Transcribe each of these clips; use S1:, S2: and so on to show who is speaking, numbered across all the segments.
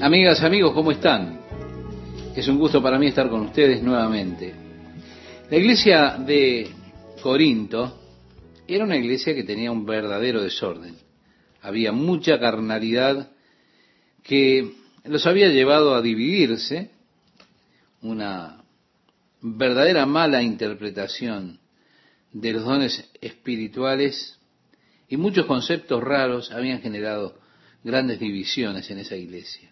S1: Amigas, amigos, ¿cómo están? Es un gusto para mí estar con ustedes nuevamente. La iglesia de Corinto era una iglesia que tenía un verdadero desorden. Había mucha carnalidad que los había llevado a dividirse, una verdadera mala interpretación de los dones espirituales y muchos conceptos raros habían generado grandes divisiones en esa iglesia.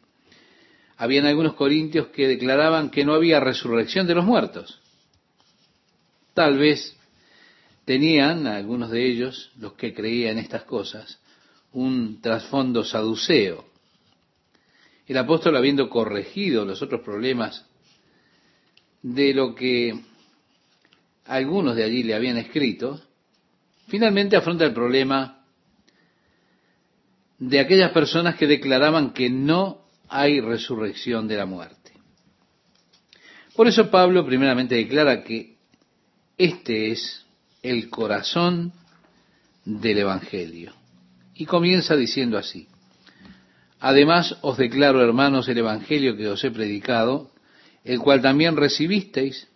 S1: Habían algunos corintios que declaraban que no había resurrección de los muertos. Tal vez tenían, algunos de ellos, los que creían estas cosas, un trasfondo saduceo. El apóstol, habiendo corregido los otros problemas de lo que algunos de allí le habían escrito, finalmente afronta el problema de aquellas personas que declaraban que no hay resurrección de la muerte. Por eso Pablo primeramente declara que este es el corazón del Evangelio. Y comienza diciendo así, Además os declaro, hermanos, el Evangelio que os he predicado, el cual también recibisteis,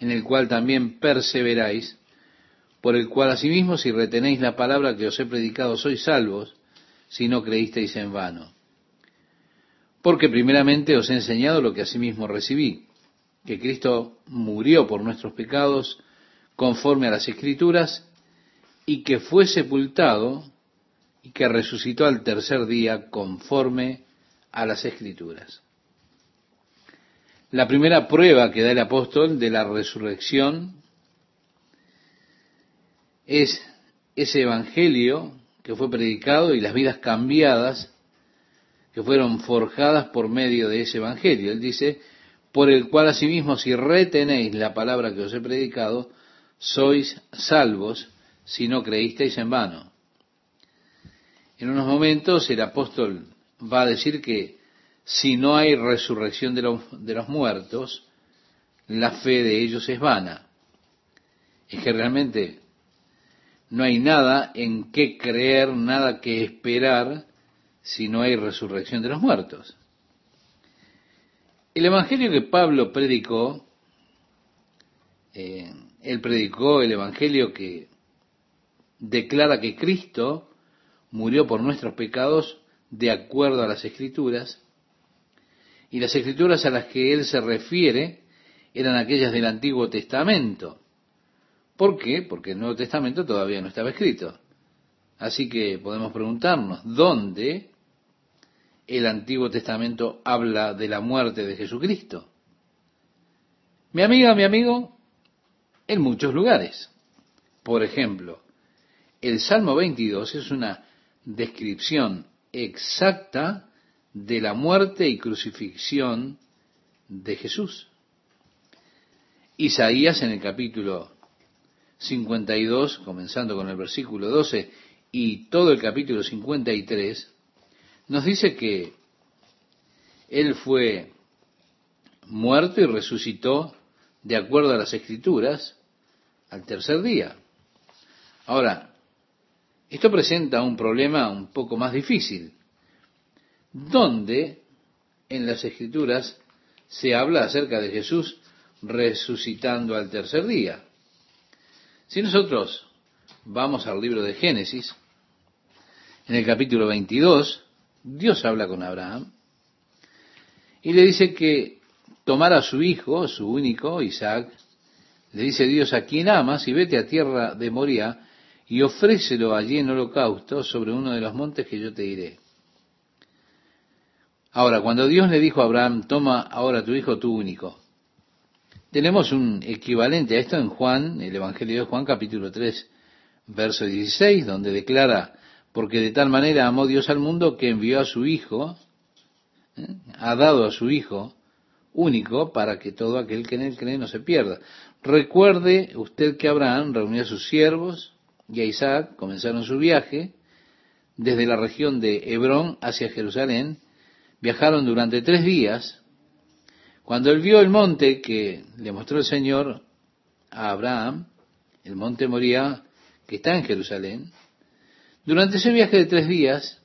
S1: en el cual también perseveráis, por el cual asimismo si retenéis la palabra que os he predicado sois salvos, si no creísteis en vano. Porque primeramente os he enseñado lo que asimismo recibí, que Cristo murió por nuestros pecados conforme a las Escrituras, y que fue sepultado y que resucitó al tercer día conforme a las Escrituras. La primera prueba que da el apóstol de la resurrección es ese evangelio que fue predicado y las vidas cambiadas que fueron forjadas por medio de ese evangelio. Él dice, por el cual asimismo si retenéis la palabra que os he predicado, sois salvos si no creísteis en vano. En unos momentos el apóstol va a decir que si no hay resurrección de los, de los muertos, la fe de ellos es vana. Es que realmente no hay nada en qué creer, nada que esperar si no hay resurrección de los muertos. El Evangelio que Pablo predicó, eh, él predicó el Evangelio que declara que Cristo murió por nuestros pecados de acuerdo a las escrituras, y las escrituras a las que él se refiere eran aquellas del Antiguo Testamento. ¿Por qué? Porque el Nuevo Testamento todavía no estaba escrito. Así que podemos preguntarnos, ¿dónde el Antiguo Testamento habla de la muerte de Jesucristo? Mi amiga, mi amigo, en muchos lugares. Por ejemplo, el Salmo 22 es una descripción exacta de la muerte y crucifixión de Jesús. Isaías en el capítulo 52, comenzando con el versículo 12, y todo el capítulo 53, nos dice que Él fue muerto y resucitó de acuerdo a las escrituras al tercer día. Ahora, esto presenta un problema un poco más difícil. ¿Dónde en las escrituras se habla acerca de Jesús resucitando al tercer día? Si nosotros vamos al libro de Génesis, en el capítulo 22, Dios habla con Abraham y le dice que tomara a su hijo, su único, Isaac, le dice Dios a quien amas y vete a tierra de Moria y ofrécelo allí en holocausto sobre uno de los montes que yo te diré. Ahora, cuando Dios le dijo a Abraham, toma ahora tu hijo, tu único, tenemos un equivalente a esto en Juan, el Evangelio de Juan, capítulo 3, verso 16, donde declara, porque de tal manera amó Dios al mundo que envió a su hijo, ¿eh? ha dado a su hijo único para que todo aquel que en él cree no se pierda. Recuerde usted que Abraham reunió a sus siervos, y a Isaac comenzaron su viaje desde la región de Hebrón hacia Jerusalén. Viajaron durante tres días. Cuando él vio el monte que le mostró el Señor a Abraham, el monte Moría, que está en Jerusalén, durante ese viaje de tres días,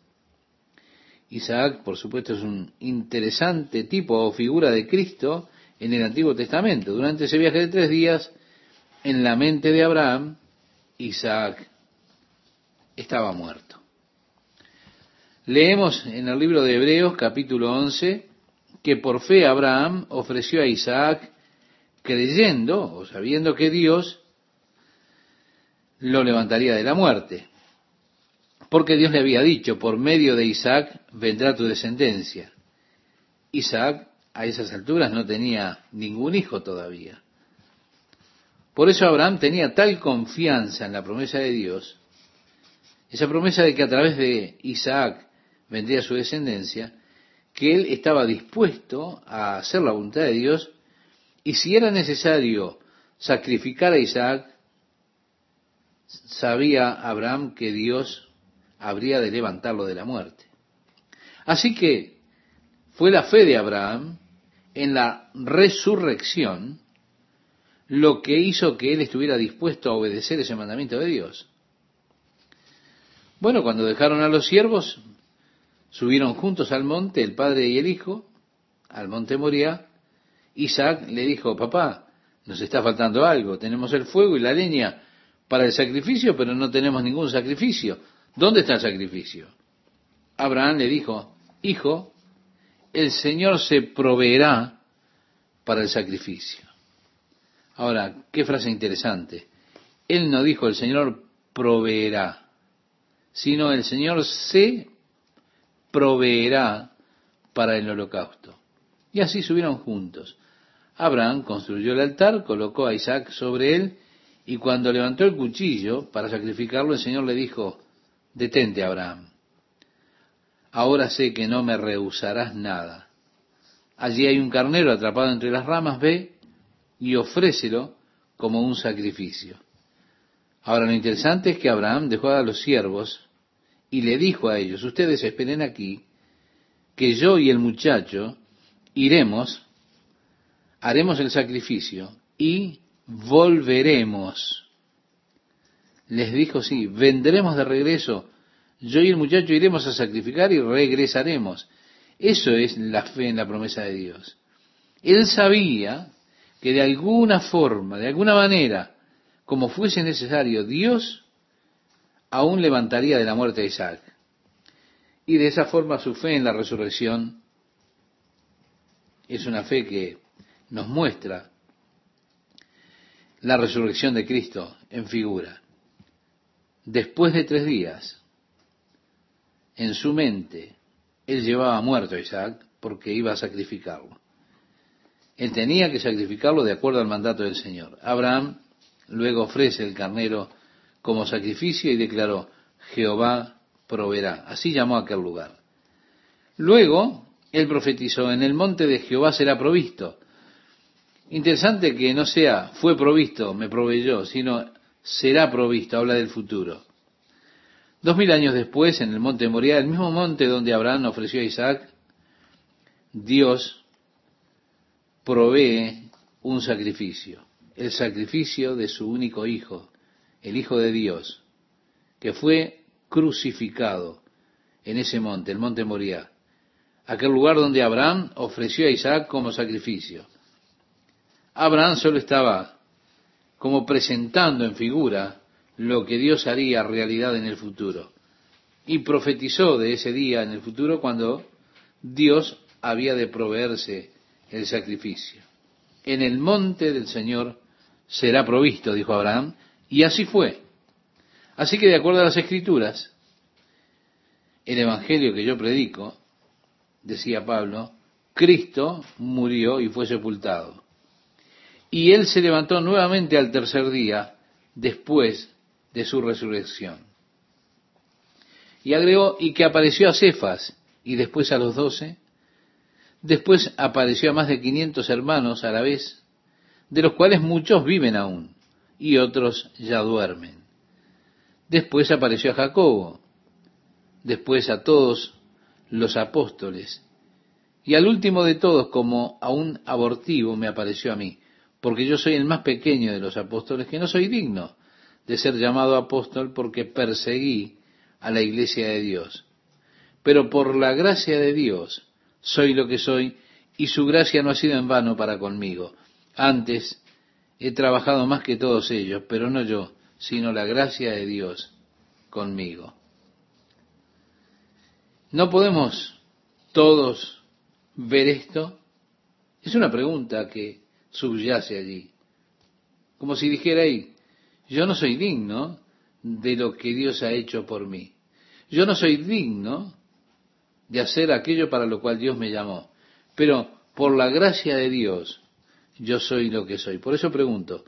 S1: Isaac, por supuesto, es un interesante tipo o figura de Cristo en el Antiguo Testamento. Durante ese viaje de tres días, en la mente de Abraham, Isaac estaba muerto. Leemos en el libro de Hebreos capítulo 11 que por fe Abraham ofreció a Isaac creyendo o sabiendo que Dios lo levantaría de la muerte. Porque Dios le había dicho, por medio de Isaac vendrá tu descendencia. Isaac a esas alturas no tenía ningún hijo todavía. Por eso Abraham tenía tal confianza en la promesa de Dios, esa promesa de que a través de Isaac vendría su descendencia, que él estaba dispuesto a hacer la voluntad de Dios y si era necesario sacrificar a Isaac, sabía Abraham que Dios habría de levantarlo de la muerte. Así que fue la fe de Abraham en la resurrección lo que hizo que él estuviera dispuesto a obedecer ese mandamiento de Dios. Bueno, cuando dejaron a los siervos, subieron juntos al monte, el padre y el hijo, al monte Moria. Isaac le dijo, papá, nos está faltando algo, tenemos el fuego y la leña para el sacrificio, pero no tenemos ningún sacrificio. ¿Dónde está el sacrificio? Abraham le dijo, hijo, el Señor se proveerá para el sacrificio. Ahora, qué frase interesante. Él no dijo el Señor proveerá, sino el Señor se proveerá para el holocausto. Y así subieron juntos. Abraham construyó el altar, colocó a Isaac sobre él, y cuando levantó el cuchillo para sacrificarlo, el Señor le dijo, detente, Abraham. Ahora sé que no me rehusarás nada. Allí hay un carnero atrapado entre las ramas, ve y ofrécelo como un sacrificio. Ahora lo interesante es que Abraham dejó a los siervos y le dijo a ellos, ustedes esperen aquí, que yo y el muchacho iremos, haremos el sacrificio y volveremos. Les dijo, sí, vendremos de regreso, yo y el muchacho iremos a sacrificar y regresaremos. Eso es la fe en la promesa de Dios. Él sabía que de alguna forma, de alguna manera, como fuese necesario, Dios aún levantaría de la muerte a Isaac. Y de esa forma su fe en la resurrección es una fe que nos muestra la resurrección de Cristo en figura. Después de tres días, en su mente, él llevaba muerto a Isaac porque iba a sacrificarlo. Él tenía que sacrificarlo de acuerdo al mandato del Señor. Abraham luego ofrece el carnero como sacrificio y declaró, Jehová proveerá. Así llamó aquel lugar. Luego, él profetizó, en el monte de Jehová será provisto. Interesante que no sea fue provisto, me proveyó, sino será provisto, habla del futuro. Dos mil años después, en el monte Moriah, el mismo monte donde Abraham ofreció a Isaac, Dios provee un sacrificio, el sacrificio de su único hijo, el Hijo de Dios, que fue crucificado en ese monte, el monte Moriah, aquel lugar donde Abraham ofreció a Isaac como sacrificio. Abraham solo estaba como presentando en figura lo que Dios haría realidad en el futuro. Y profetizó de ese día en el futuro cuando Dios había de proveerse el sacrificio. En el monte del Señor será provisto, dijo Abraham, y así fue. Así que de acuerdo a las escrituras, el Evangelio que yo predico, decía Pablo, Cristo murió y fue sepultado. Y él se levantó nuevamente al tercer día después de su resurrección. Y agregó, y que apareció a Cefas y después a los doce, después apareció a más de quinientos hermanos a la vez, de los cuales muchos viven aún y otros ya duermen. Después apareció a Jacobo, después a todos los apóstoles, y al último de todos, como a un abortivo, me apareció a mí, porque yo soy el más pequeño de los apóstoles, que no soy digno de ser llamado apóstol porque perseguí a la iglesia de Dios. pero por la gracia de Dios soy lo que soy y su gracia no ha sido en vano para conmigo. Antes he trabajado más que todos ellos, pero no yo, sino la gracia de Dios conmigo. ¿No podemos todos ver esto? Es una pregunta que subyace allí. Como si dijera ahí, yo no soy digno de lo que Dios ha hecho por mí. Yo no soy digno de hacer aquello para lo cual Dios me llamó. Pero por la gracia de Dios, yo soy lo que soy. Por eso pregunto,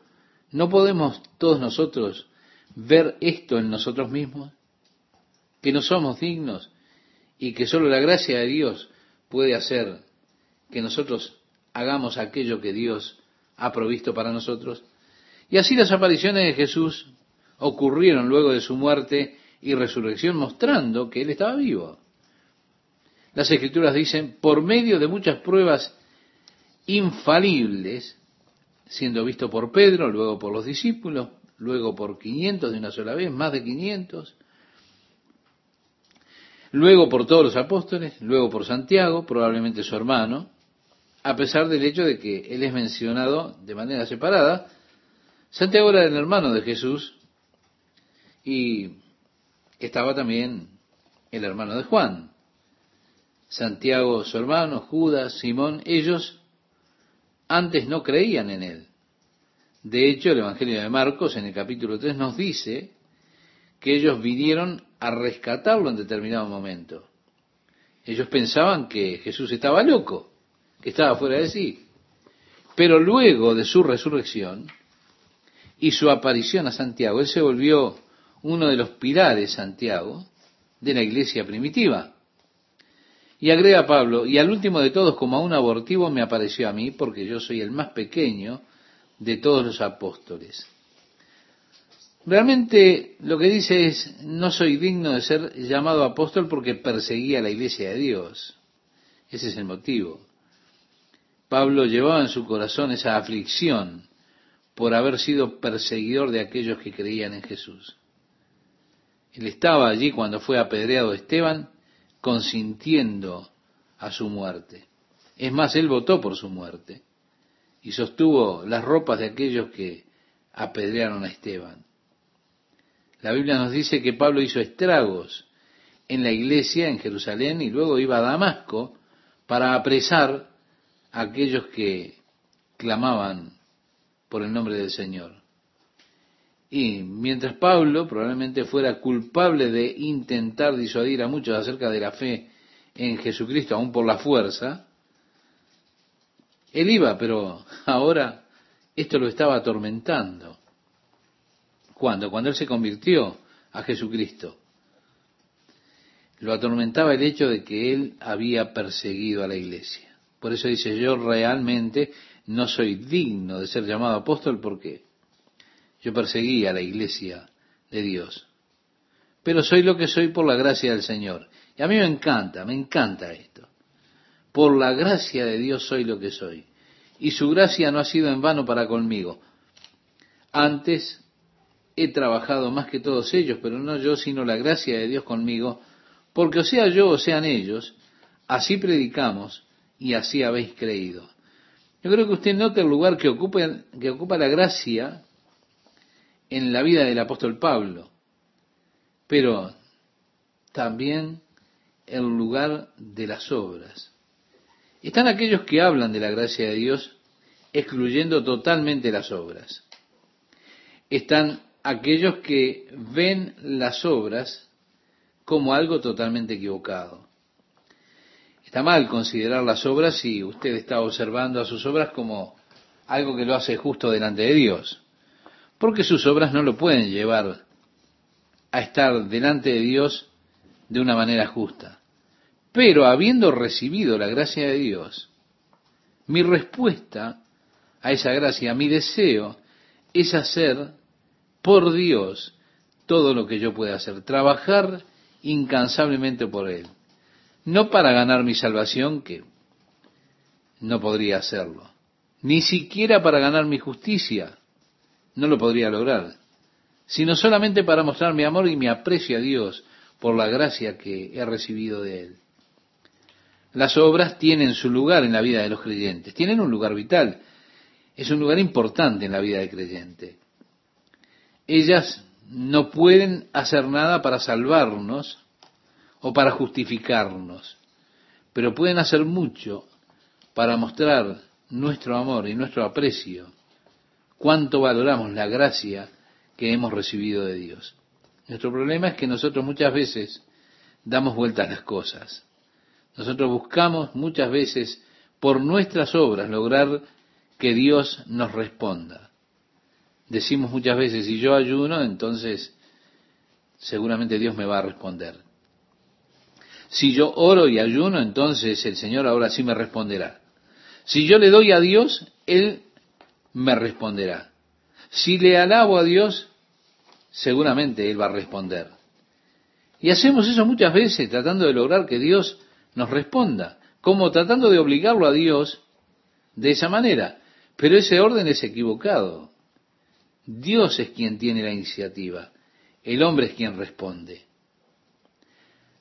S1: ¿no podemos todos nosotros ver esto en nosotros mismos? Que no somos dignos y que solo la gracia de Dios puede hacer que nosotros hagamos aquello que Dios ha provisto para nosotros. Y así las apariciones de Jesús ocurrieron luego de su muerte y resurrección, mostrando que Él estaba vivo. Las escrituras dicen, por medio de muchas pruebas infalibles, siendo visto por Pedro, luego por los discípulos, luego por 500 de una sola vez, más de 500, luego por todos los apóstoles, luego por Santiago, probablemente su hermano, a pesar del hecho de que él es mencionado de manera separada. Santiago era el hermano de Jesús y estaba también el hermano de Juan. Santiago, su hermano, Judas, Simón, ellos antes no creían en él. De hecho, el Evangelio de Marcos en el capítulo 3 nos dice que ellos vinieron a rescatarlo en determinado momento. Ellos pensaban que Jesús estaba loco, que estaba fuera de sí. Pero luego de su resurrección y su aparición a Santiago, él se volvió uno de los pilares, Santiago, de la iglesia primitiva. Y agrega Pablo, y al último de todos, como a un abortivo, me apareció a mí, porque yo soy el más pequeño de todos los apóstoles. Realmente lo que dice es, no soy digno de ser llamado apóstol porque perseguía la iglesia de Dios. Ese es el motivo. Pablo llevaba en su corazón esa aflicción por haber sido perseguidor de aquellos que creían en Jesús. Él estaba allí cuando fue apedreado Esteban, consintiendo a su muerte. Es más, él votó por su muerte y sostuvo las ropas de aquellos que apedrearon a Esteban. La Biblia nos dice que Pablo hizo estragos en la iglesia en Jerusalén y luego iba a Damasco para apresar a aquellos que clamaban por el nombre del Señor. Y mientras Pablo probablemente fuera culpable de intentar disuadir a muchos acerca de la fe en Jesucristo, aún por la fuerza, él iba, pero ahora esto lo estaba atormentando. ¿Cuándo? Cuando él se convirtió a Jesucristo. Lo atormentaba el hecho de que él había perseguido a la iglesia. Por eso dice, yo realmente no soy digno de ser llamado apóstol porque yo perseguí a la iglesia de Dios. Pero soy lo que soy por la gracia del Señor. Y a mí me encanta, me encanta esto. Por la gracia de Dios soy lo que soy. Y su gracia no ha sido en vano para conmigo. Antes he trabajado más que todos ellos, pero no yo, sino la gracia de Dios conmigo, porque o sea yo o sean ellos, así predicamos y así habéis creído. Yo creo que usted note el lugar que ocupa, que ocupa la gracia en la vida del apóstol Pablo, pero también el lugar de las obras. Están aquellos que hablan de la gracia de Dios excluyendo totalmente las obras. Están aquellos que ven las obras como algo totalmente equivocado. Está mal considerar las obras si usted está observando a sus obras como algo que lo hace justo delante de Dios, porque sus obras no lo pueden llevar a estar delante de Dios de una manera justa. Pero habiendo recibido la gracia de Dios, mi respuesta a esa gracia, mi deseo es hacer por Dios todo lo que yo pueda hacer, trabajar incansablemente por Él. No para ganar mi salvación, que no podría hacerlo, ni siquiera para ganar mi justicia, no lo podría lograr, sino solamente para mostrar mi amor y mi aprecio a Dios por la gracia que he recibido de Él. Las obras tienen su lugar en la vida de los creyentes, tienen un lugar vital, es un lugar importante en la vida del creyente. Ellas no pueden hacer nada para salvarnos o para justificarnos, pero pueden hacer mucho para mostrar nuestro amor y nuestro aprecio, cuánto valoramos la gracia que hemos recibido de Dios. Nuestro problema es que nosotros muchas veces damos vueltas a las cosas. Nosotros buscamos muchas veces por nuestras obras lograr que Dios nos responda. Decimos muchas veces, si yo ayuno, entonces seguramente Dios me va a responder. Si yo oro y ayuno, entonces el Señor ahora sí me responderá. Si yo le doy a Dios, Él me responderá. Si le alabo a Dios, seguramente Él va a responder. Y hacemos eso muchas veces tratando de lograr que Dios nos responda, como tratando de obligarlo a Dios de esa manera. Pero ese orden es equivocado. Dios es quien tiene la iniciativa, el hombre es quien responde.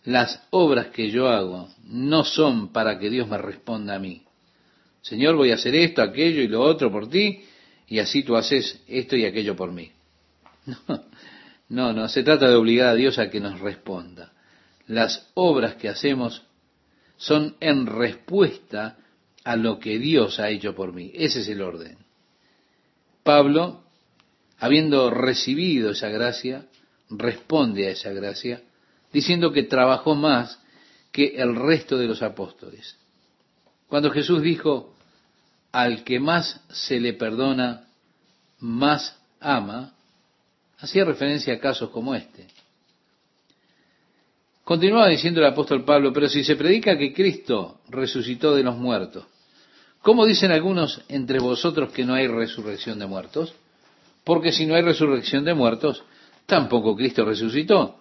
S1: Las obras que yo hago no son para que Dios me responda a mí. Señor, voy a hacer esto, aquello y lo otro por ti, y así tú haces esto y aquello por mí. No, no, no, se trata de obligar a Dios a que nos responda. Las obras que hacemos son en respuesta a lo que Dios ha hecho por mí. Ese es el orden. Pablo, habiendo recibido esa gracia, responde a esa gracia, diciendo que trabajó más que el resto de los apóstoles. Cuando Jesús dijo, al que más se le perdona, más ama, hacía referencia a casos como este. Continuaba diciendo el apóstol Pablo, pero si se predica que Cristo resucitó de los muertos, ¿cómo dicen algunos entre vosotros que no hay resurrección de muertos? Porque si no hay resurrección de muertos, tampoco Cristo resucitó.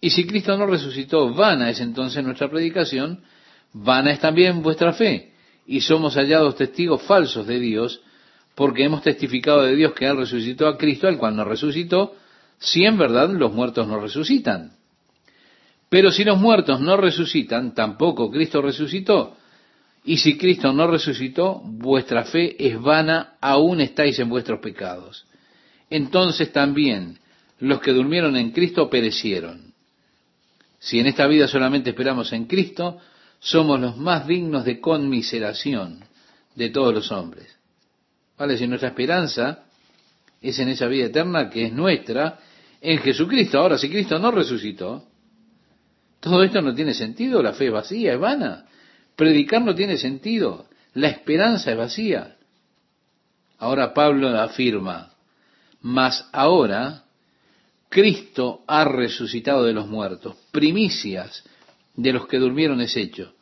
S1: Y si Cristo no resucitó, vana es entonces nuestra predicación, vana es también vuestra fe. Y somos hallados testigos falsos de Dios, porque hemos testificado de Dios que Él resucitó a Cristo, al cual no resucitó, si en verdad los muertos no resucitan. Pero si los muertos no resucitan, tampoco Cristo resucitó. Y si Cristo no resucitó, vuestra fe es vana, aún estáis en vuestros pecados. Entonces también los que durmieron en Cristo perecieron. Si en esta vida solamente esperamos en Cristo, somos los más dignos de conmiseración de todos los hombres. ¿Vale? Si nuestra esperanza es en esa vida eterna que es nuestra en Jesucristo. Ahora, si Cristo no resucitó, todo esto no tiene sentido, la fe es vacía, es vana. Predicar no tiene sentido, la esperanza es vacía. Ahora Pablo afirma, mas ahora Cristo ha resucitado de los muertos, primicias de los que durmieron es hecho.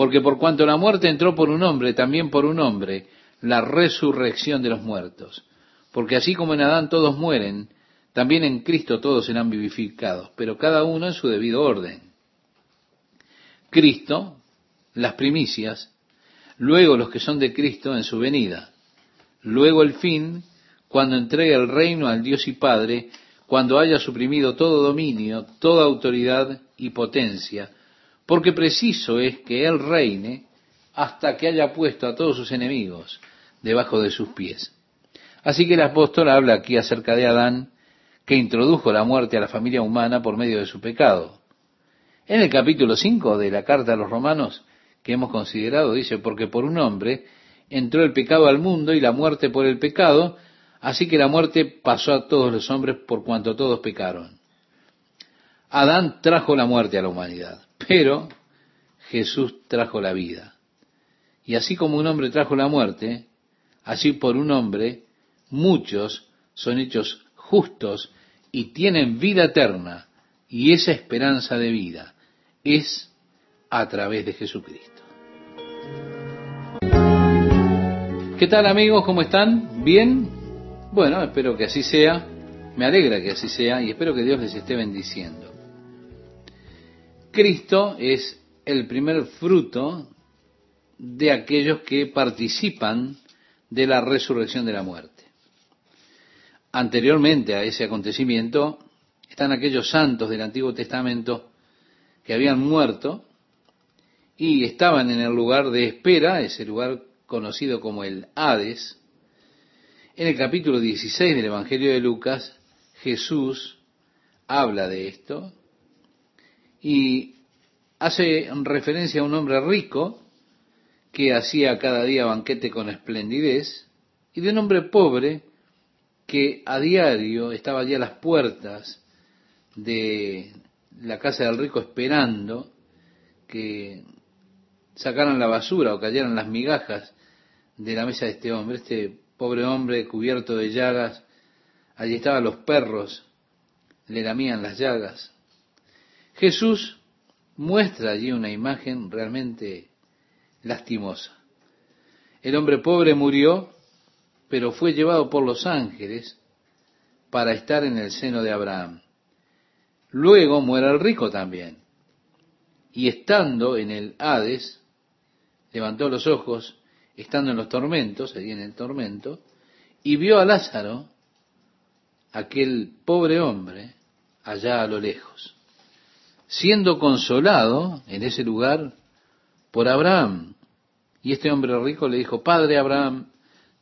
S1: Porque por cuanto la muerte entró por un hombre, también por un hombre, la resurrección de los muertos. Porque así como en Adán todos mueren, también en Cristo todos serán vivificados, pero cada uno en su debido orden. Cristo, las primicias, luego los que son de Cristo en su venida, luego el fin, cuando entregue el reino al Dios y Padre, cuando haya suprimido todo dominio, toda autoridad y potencia, porque preciso es que Él reine hasta que haya puesto a todos sus enemigos debajo de sus pies. Así que el apóstol habla aquí acerca de Adán, que introdujo la muerte a la familia humana por medio de su pecado. En el capítulo 5 de la carta a los romanos que hemos considerado, dice, porque por un hombre entró el pecado al mundo y la muerte por el pecado, así que la muerte pasó a todos los hombres por cuanto todos pecaron. Adán trajo la muerte a la humanidad, pero Jesús trajo la vida. Y así como un hombre trajo la muerte, así por un hombre muchos son hechos justos y tienen vida eterna y esa esperanza de vida es a través de Jesucristo. ¿Qué tal amigos? ¿Cómo están? ¿Bien? Bueno, espero que así sea. Me alegra que así sea y espero que Dios les esté bendiciendo. Cristo es el primer fruto de aquellos que participan de la resurrección de la muerte. Anteriormente a ese acontecimiento están aquellos santos del Antiguo Testamento que habían muerto y estaban en el lugar de espera, ese lugar conocido como el Hades. En el capítulo 16 del Evangelio de Lucas, Jesús habla de esto y hace referencia a un hombre rico que hacía cada día banquete con esplendidez y de un hombre pobre que a diario estaba allí a las puertas de la casa del rico esperando que sacaran la basura o cayeran las migajas de la mesa de este hombre, este pobre hombre cubierto de llagas, allí estaban los perros, le lamían las llagas. Jesús muestra allí una imagen realmente lastimosa. El hombre pobre murió, pero fue llevado por los ángeles para estar en el seno de Abraham. Luego muere el rico también. Y estando en el Hades, levantó los ojos, estando en los tormentos, allí en el tormento, y vio a Lázaro, aquel pobre hombre, allá a lo lejos, siendo consolado en ese lugar por Abraham. Y este hombre rico le dijo, Padre Abraham,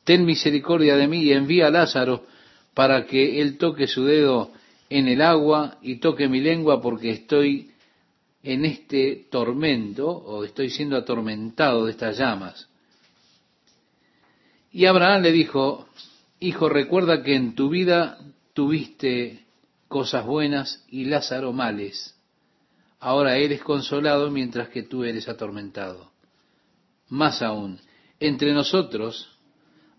S1: ten misericordia de mí y envía a Lázaro para que él toque su dedo en el agua y toque mi lengua porque estoy en este tormento o estoy siendo atormentado de estas llamas. Y Abraham le dijo, Hijo, recuerda que en tu vida tuviste cosas buenas y Lázaro males. Ahora eres consolado mientras que tú eres atormentado. Más aún, entre nosotros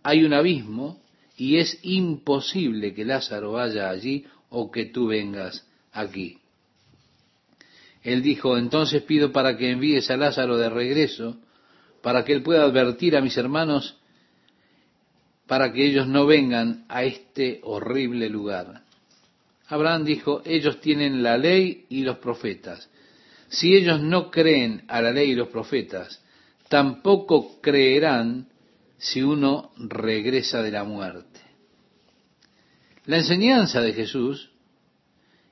S1: hay un abismo y es imposible que Lázaro vaya allí o que tú vengas aquí. Él dijo, entonces pido para que envíes a Lázaro de regreso, para que él pueda advertir a mis hermanos, para que ellos no vengan a este horrible lugar. Abraham dijo, ellos tienen la ley y los profetas. Si ellos no creen a la ley y los profetas, tampoco creerán si uno regresa de la muerte. La enseñanza de Jesús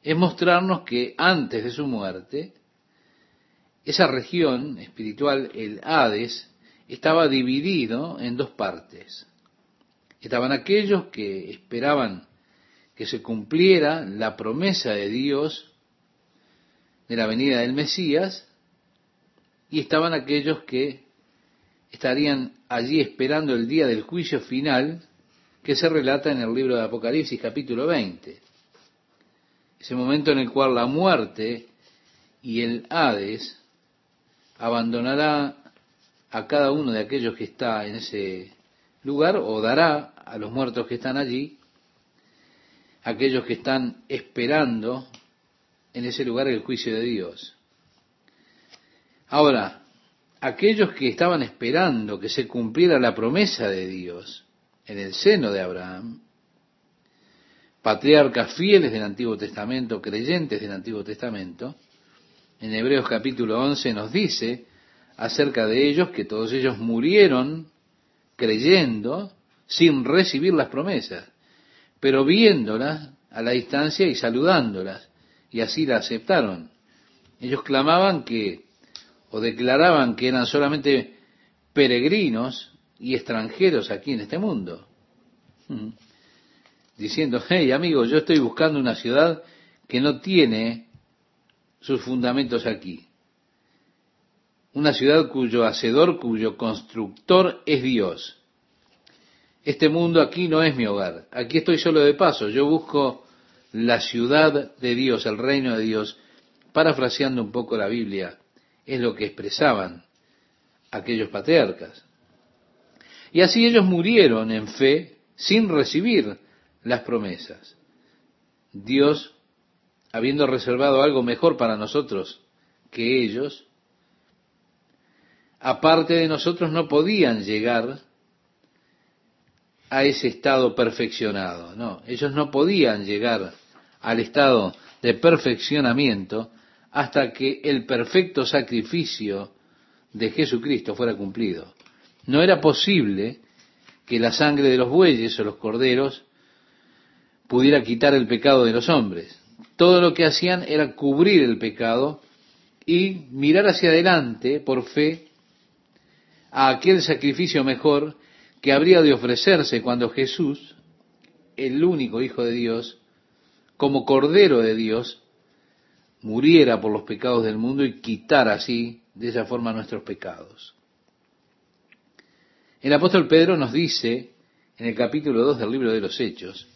S1: es mostrarnos que antes de su muerte, esa región espiritual, el Hades, estaba dividido en dos partes. Estaban aquellos que esperaban que se cumpliera la promesa de Dios de la venida del Mesías, y estaban aquellos que estarían allí esperando el día del juicio final que se relata en el libro de Apocalipsis capítulo 20. Ese momento en el cual la muerte y el Hades abandonará a cada uno de aquellos que está en ese lugar o dará a los muertos que están allí aquellos que están esperando en ese lugar el juicio de Dios. Ahora, aquellos que estaban esperando que se cumpliera la promesa de Dios en el seno de Abraham, patriarcas fieles del Antiguo Testamento, creyentes del Antiguo Testamento, en Hebreos capítulo 11 nos dice acerca de ellos que todos ellos murieron creyendo sin recibir las promesas pero viéndolas a la distancia y saludándolas, y así la aceptaron. Ellos clamaban que, o declaraban que eran solamente peregrinos y extranjeros aquí en este mundo, diciendo, hey amigo, yo estoy buscando una ciudad que no tiene sus fundamentos aquí. Una ciudad cuyo hacedor, cuyo constructor es Dios este mundo aquí no es mi hogar, aquí estoy solo de paso, yo busco la ciudad de Dios, el reino de Dios, parafraseando un poco la Biblia, es lo que expresaban aquellos patriarcas. Y así ellos murieron en fe sin recibir las promesas. Dios, habiendo reservado algo mejor para nosotros que ellos, aparte de nosotros no podían llegar a ese estado perfeccionado. No, ellos no podían llegar al estado de perfeccionamiento hasta que el perfecto sacrificio de Jesucristo fuera cumplido. No era posible que la sangre de los bueyes o los corderos pudiera quitar el pecado de los hombres. Todo lo que hacían era cubrir el pecado y mirar hacia adelante por fe a aquel sacrificio mejor que habría de ofrecerse cuando Jesús, el único Hijo de Dios, como Cordero de Dios, muriera por los pecados del mundo y quitara así de esa forma nuestros pecados. El apóstol Pedro nos dice en el capítulo 2 del libro de los Hechos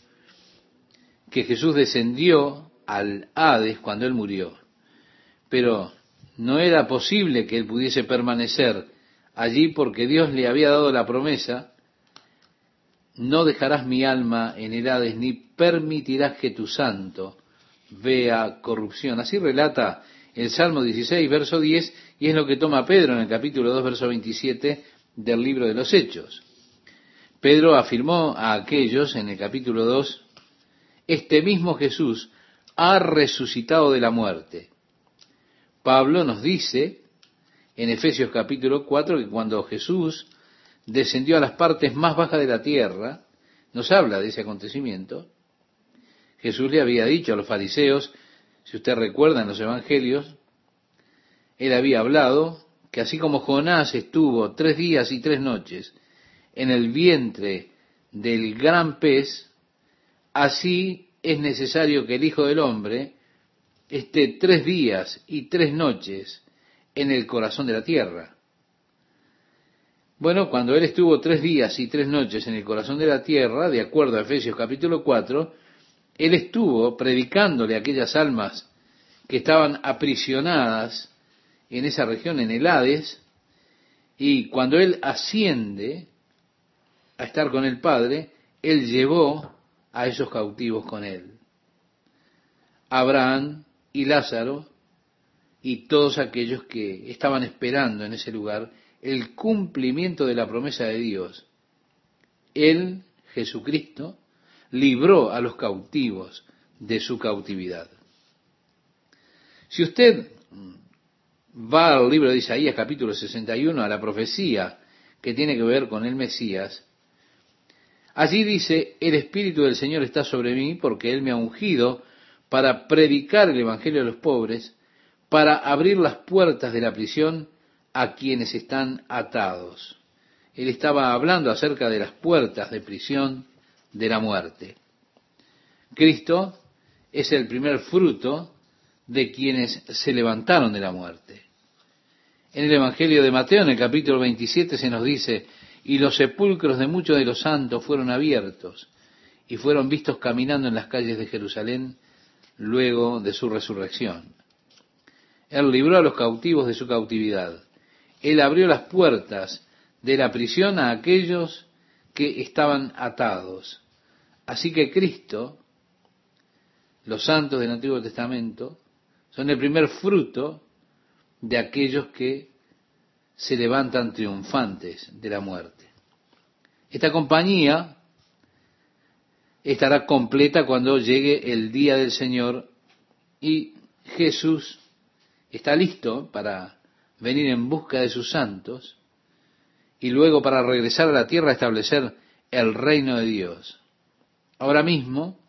S1: que Jesús descendió al Hades cuando él murió, pero no era posible que él pudiese permanecer allí porque Dios le había dado la promesa, no dejarás mi alma en el Hades ni permitirás que tu santo vea corrupción. Así relata el Salmo 16, verso 10, y es lo que toma Pedro en el capítulo 2, verso 27 del libro de los Hechos. Pedro afirmó a aquellos en el capítulo 2, este mismo Jesús ha resucitado de la muerte. Pablo nos dice en Efesios capítulo 4 que cuando Jesús descendió a las partes más bajas de la tierra, nos habla de ese acontecimiento, Jesús le había dicho a los fariseos, si usted recuerda en los evangelios, él había hablado que así como Jonás estuvo tres días y tres noches en el vientre del gran pez, así es necesario que el Hijo del Hombre esté tres días y tres noches en el corazón de la tierra. Bueno, cuando él estuvo tres días y tres noches en el corazón de la tierra, de acuerdo a Efesios capítulo 4, él estuvo predicándole a aquellas almas que estaban aprisionadas en esa región, en el Hades, y cuando él asciende a estar con el Padre, él llevó a esos cautivos con él. Abraham y Lázaro y todos aquellos que estaban esperando en ese lugar el cumplimiento de la promesa de Dios. Él, Jesucristo, libró a los cautivos de su cautividad. Si usted va al libro de Isaías capítulo 61, a la profecía que tiene que ver con el Mesías, allí dice, el Espíritu del Señor está sobre mí porque Él me ha ungido para predicar el Evangelio a los pobres, para abrir las puertas de la prisión a quienes están atados. Él estaba hablando acerca de las puertas de prisión de la muerte. Cristo es el primer fruto de quienes se levantaron de la muerte. En el Evangelio de Mateo, en el capítulo 27, se nos dice, y los sepulcros de muchos de los santos fueron abiertos y fueron vistos caminando en las calles de Jerusalén luego de su resurrección. Él libró a los cautivos de su cautividad. Él abrió las puertas de la prisión a aquellos que estaban atados. Así que Cristo, los santos del Antiguo Testamento, son el primer fruto de aquellos que se levantan triunfantes de la muerte. Esta compañía estará completa cuando llegue el día del Señor y Jesús está listo para venir en busca de sus santos y luego para regresar a la tierra establecer el reino de Dios. Ahora mismo,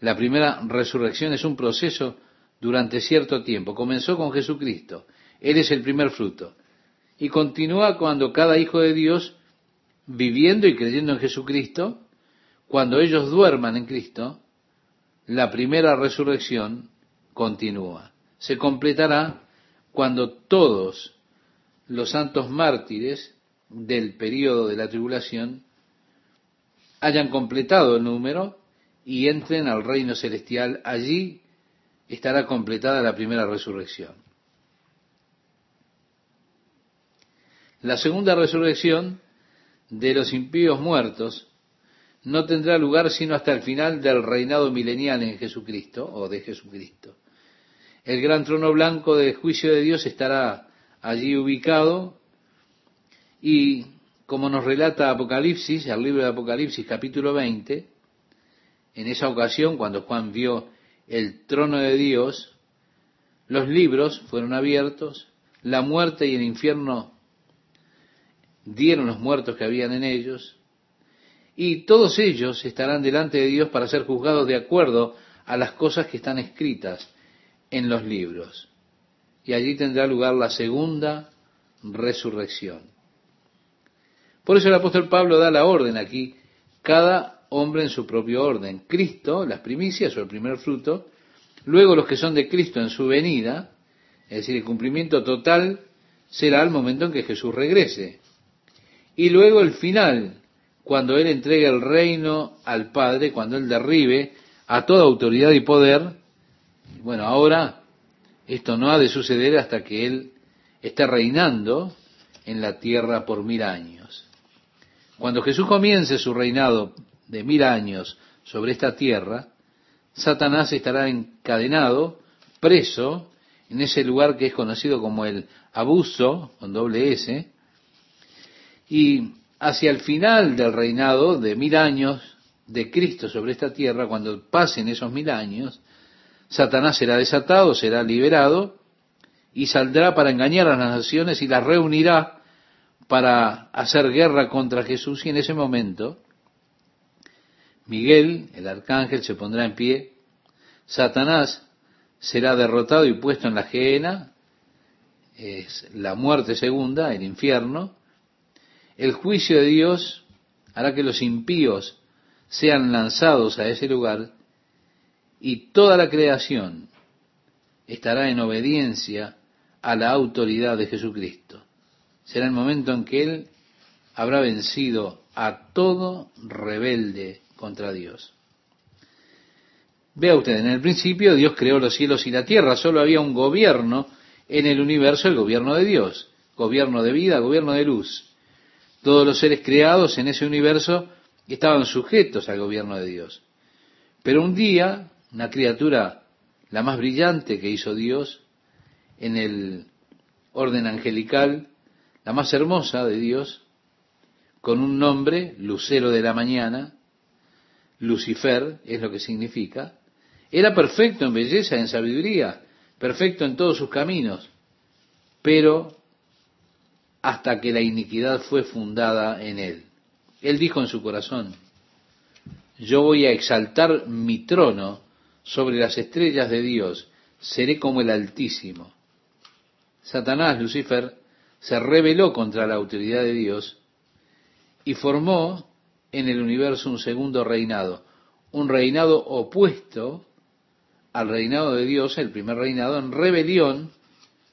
S1: la primera resurrección es un proceso durante cierto tiempo. Comenzó con Jesucristo. Él es el primer fruto. Y continúa cuando cada hijo de Dios, viviendo y creyendo en Jesucristo, cuando ellos duerman en Cristo, la primera resurrección continúa. Se completará cuando todos los santos mártires del periodo de la tribulación hayan completado el número y entren al reino celestial. Allí estará completada la primera resurrección. La segunda resurrección de los impíos muertos no tendrá lugar sino hasta el final del reinado milenial en Jesucristo o de Jesucristo. El gran trono blanco de juicio de Dios estará allí ubicado. Y como nos relata Apocalipsis, el libro de Apocalipsis capítulo 20, en esa ocasión cuando Juan vio el trono de Dios, los libros fueron abiertos, la muerte y el infierno dieron los muertos que habían en ellos, y todos ellos estarán delante de Dios para ser juzgados de acuerdo a las cosas que están escritas en los libros. y allí tendrá lugar la segunda resurrección. Por eso el apóstol Pablo da la orden aquí, cada hombre en su propio orden. Cristo, las primicias o el primer fruto, luego los que son de Cristo en su venida, es decir, el cumplimiento total será el momento en que Jesús regrese. Y luego el final, cuando Él entregue el reino al Padre, cuando Él derribe a toda autoridad y poder. Bueno, ahora esto no ha de suceder hasta que Él esté reinando en la tierra por mil años. Cuando Jesús comience su reinado de mil años sobre esta tierra, Satanás estará encadenado, preso, en ese lugar que es conocido como el abuso, con doble S, y hacia el final del reinado de mil años de Cristo sobre esta tierra, cuando pasen esos mil años, Satanás será desatado, será liberado, y saldrá para engañar a las naciones y las reunirá para hacer guerra contra Jesús, y en ese momento Miguel, el arcángel, se pondrá en pie, Satanás será derrotado y puesto en la gehenna, es la muerte segunda, el infierno, el juicio de Dios hará que los impíos sean lanzados a ese lugar y toda la creación estará en obediencia a la autoridad de Jesucristo. Será el momento en que Él habrá vencido a todo rebelde contra Dios. Vea usted, en el principio Dios creó los cielos y la tierra, solo había un gobierno en el universo, el gobierno de Dios, gobierno de vida, gobierno de luz. Todos los seres creados en ese universo estaban sujetos al gobierno de Dios. Pero un día, una criatura, la más brillante que hizo Dios, en el orden angelical, la más hermosa de Dios, con un nombre, Lucero de la Mañana, Lucifer es lo que significa, era perfecto en belleza, en sabiduría, perfecto en todos sus caminos, pero hasta que la iniquidad fue fundada en él. Él dijo en su corazón, yo voy a exaltar mi trono sobre las estrellas de Dios, seré como el Altísimo. Satanás, Lucifer, se rebeló contra la autoridad de Dios y formó en el universo un segundo reinado, un reinado opuesto al reinado de Dios, el primer reinado, en rebelión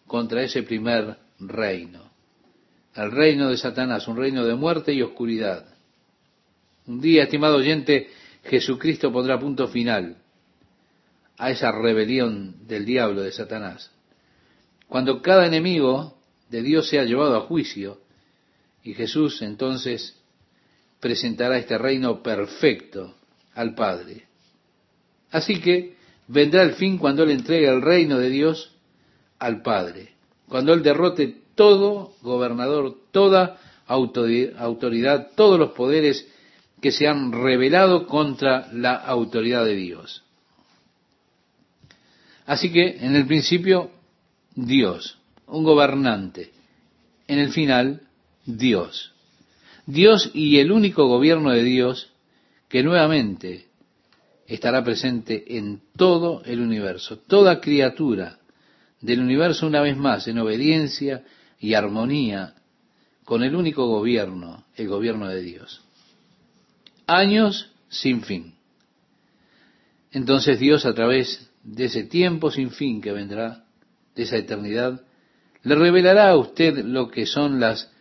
S1: contra ese primer reino. El reino de Satanás, un reino de muerte y oscuridad. Un día, estimado oyente, Jesucristo pondrá punto final a esa rebelión del diablo de Satanás. Cuando cada enemigo de Dios sea llevado a juicio, y Jesús entonces presentará este reino perfecto al Padre. Así que vendrá el fin cuando Él entregue el reino de Dios al Padre, cuando Él derrote todo gobernador, toda autoridad, todos los poderes que se han rebelado contra la autoridad de Dios. Así que en el principio Dios, un gobernante, en el final Dios. Dios y el único gobierno de Dios que nuevamente estará presente en todo el universo. Toda criatura del universo una vez más en obediencia y armonía con el único gobierno, el gobierno de Dios. Años sin fin. Entonces Dios a través de ese tiempo sin fin que vendrá, de esa eternidad, le revelará a usted lo que son las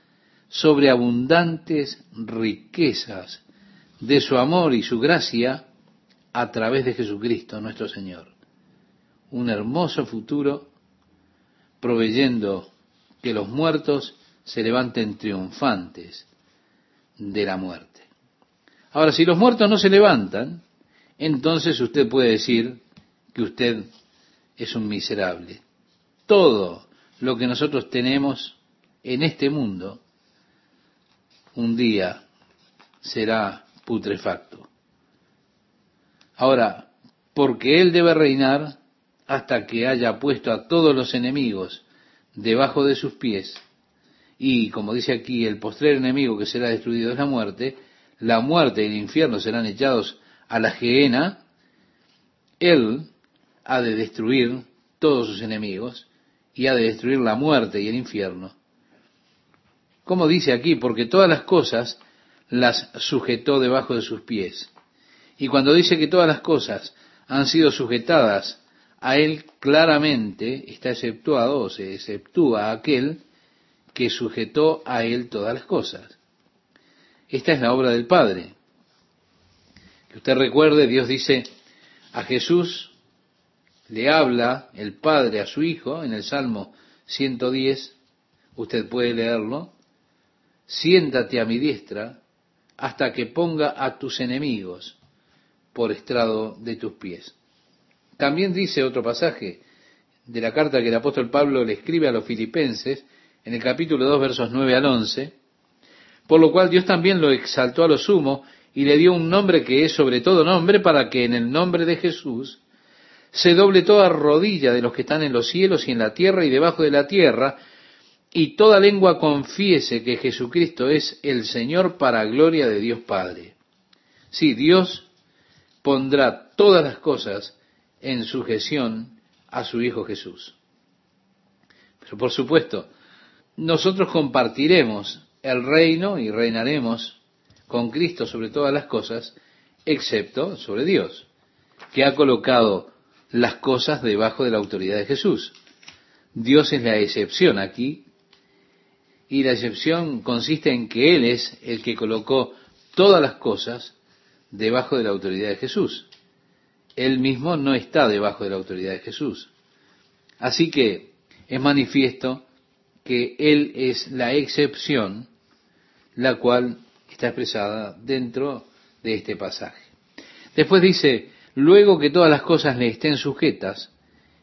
S1: sobreabundantes riquezas de su amor y su gracia a través de Jesucristo nuestro Señor. Un hermoso futuro proveyendo que los muertos se levanten triunfantes de la muerte. Ahora, si los muertos no se levantan, entonces usted puede decir que usted es un miserable. Todo lo que nosotros tenemos en este mundo un día será putrefacto. Ahora, porque Él debe reinar hasta que haya puesto a todos los enemigos debajo de sus pies, y como dice aquí, el postrer enemigo que será destruido es la muerte, la muerte y el infierno serán echados a la gehenna, Él ha de destruir todos sus enemigos, y ha de destruir la muerte y el infierno. Como dice aquí, porque todas las cosas las sujetó debajo de sus pies. Y cuando dice que todas las cosas han sido sujetadas a él, claramente está exceptuado o se exceptúa aquel que sujetó a él todas las cosas. Esta es la obra del Padre. Que usted recuerde, Dios dice a Jesús, le habla el Padre a su Hijo en el Salmo 110, usted puede leerlo, siéntate a mi diestra hasta que ponga a tus enemigos por estrado de tus pies. También dice otro pasaje de la carta que el apóstol Pablo le escribe a los filipenses, en el capítulo 2, versos 9 al 11, por lo cual Dios también lo exaltó a lo sumo y le dio un nombre que es sobre todo nombre, para que en el nombre de Jesús se doble toda rodilla de los que están en los cielos y en la tierra y debajo de la tierra, y toda lengua confiese que Jesucristo es el Señor para gloria de Dios Padre. Sí, Dios pondrá todas las cosas en sujeción a su Hijo Jesús. Pero por supuesto, nosotros compartiremos el reino y reinaremos con Cristo sobre todas las cosas, excepto sobre Dios, que ha colocado las cosas debajo de la autoridad de Jesús. Dios es la excepción aquí, y la excepción consiste en que Él es el que colocó todas las cosas debajo de la autoridad de Jesús. Él mismo no está debajo de la autoridad de Jesús. Así que es manifiesto que Él es la excepción, la cual está expresada dentro de este pasaje. Después dice, luego que todas las cosas le estén sujetas,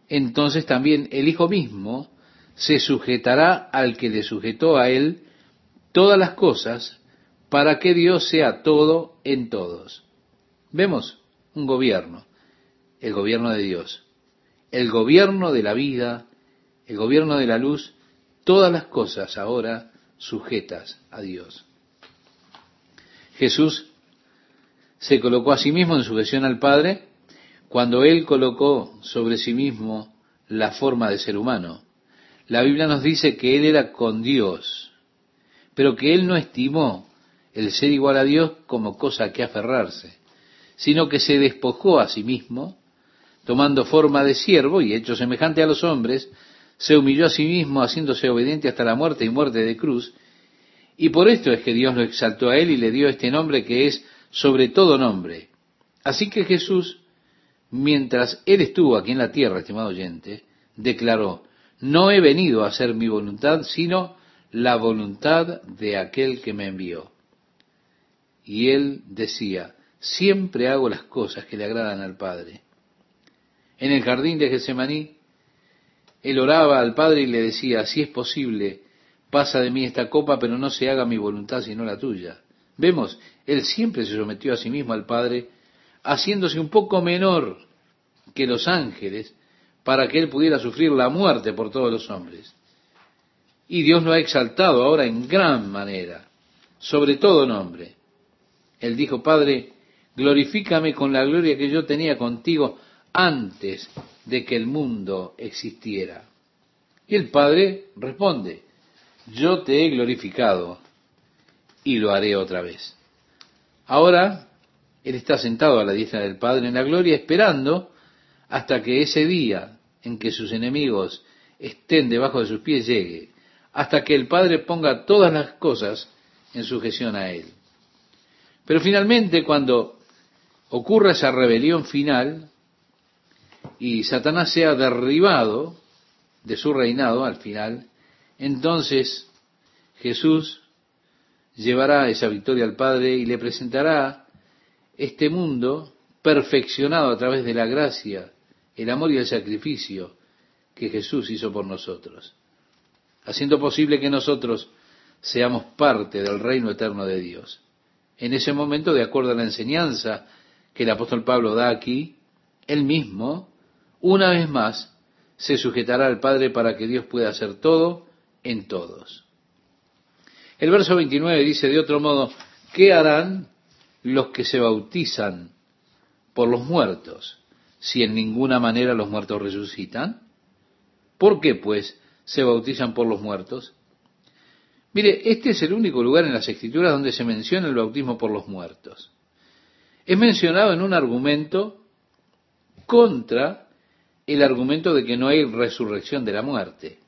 S1: entonces también el Hijo mismo se sujetará al que le sujetó a él todas las cosas para que Dios sea todo en todos. Vemos un gobierno, el gobierno de Dios, el gobierno de la vida, el gobierno de la luz, todas las cosas ahora sujetas a Dios. Jesús se colocó a sí mismo en sujeción al Padre cuando Él colocó sobre sí mismo la forma de ser humano. La Biblia nos dice que Él era con Dios, pero que Él no estimó el ser igual a Dios como cosa que aferrarse, sino que se despojó a sí mismo, tomando forma de siervo y hecho semejante a los hombres, se humilló a sí mismo, haciéndose obediente hasta la muerte y muerte de cruz, y por esto es que Dios lo exaltó a él y le dio este nombre que es sobre todo nombre. Así que Jesús, mientras él estuvo aquí en la tierra, estimado oyente, declaró, no he venido a hacer mi voluntad, sino la voluntad de aquel que me envió. Y él decía, siempre hago las cosas que le agradan al Padre. En el jardín de Getsemaní, él oraba al Padre y le decía, si es posible, pasa de mí esta copa, pero no se haga mi voluntad sino la tuya. Vemos, él siempre se sometió a sí mismo al Padre, haciéndose un poco menor que los ángeles, para que él pudiera sufrir la muerte por todos los hombres. Y Dios lo ha exaltado ahora en gran manera, sobre todo nombre. Él dijo, Padre, glorifícame con la gloria que yo tenía contigo antes de que el mundo existiera. Y el Padre responde, yo te he glorificado y lo haré otra vez. Ahora, Él está sentado a la diestra del Padre en la gloria, esperando hasta que ese día en que sus enemigos estén debajo de sus pies llegue, hasta que el Padre ponga todas las cosas en sujeción a Él. Pero finalmente, cuando ocurra esa rebelión final y Satanás sea derribado de su reinado al final, entonces Jesús llevará esa victoria al Padre y le presentará este mundo perfeccionado a través de la gracia, el amor y el sacrificio que Jesús hizo por nosotros, haciendo posible que nosotros seamos parte del reino eterno de Dios. En ese momento, de acuerdo a la enseñanza que el apóstol Pablo da aquí, él mismo, una vez más, se sujetará al Padre para que Dios pueda hacer todo en todos. El verso 29 dice de otro modo, ¿qué harán los que se bautizan por los muertos si en ninguna manera los muertos resucitan? ¿Por qué, pues, se bautizan por los muertos. Mire, este es el único lugar en las escrituras donde se menciona el bautismo por los muertos. Es mencionado en un argumento contra el argumento de que no hay resurrección de la muerte.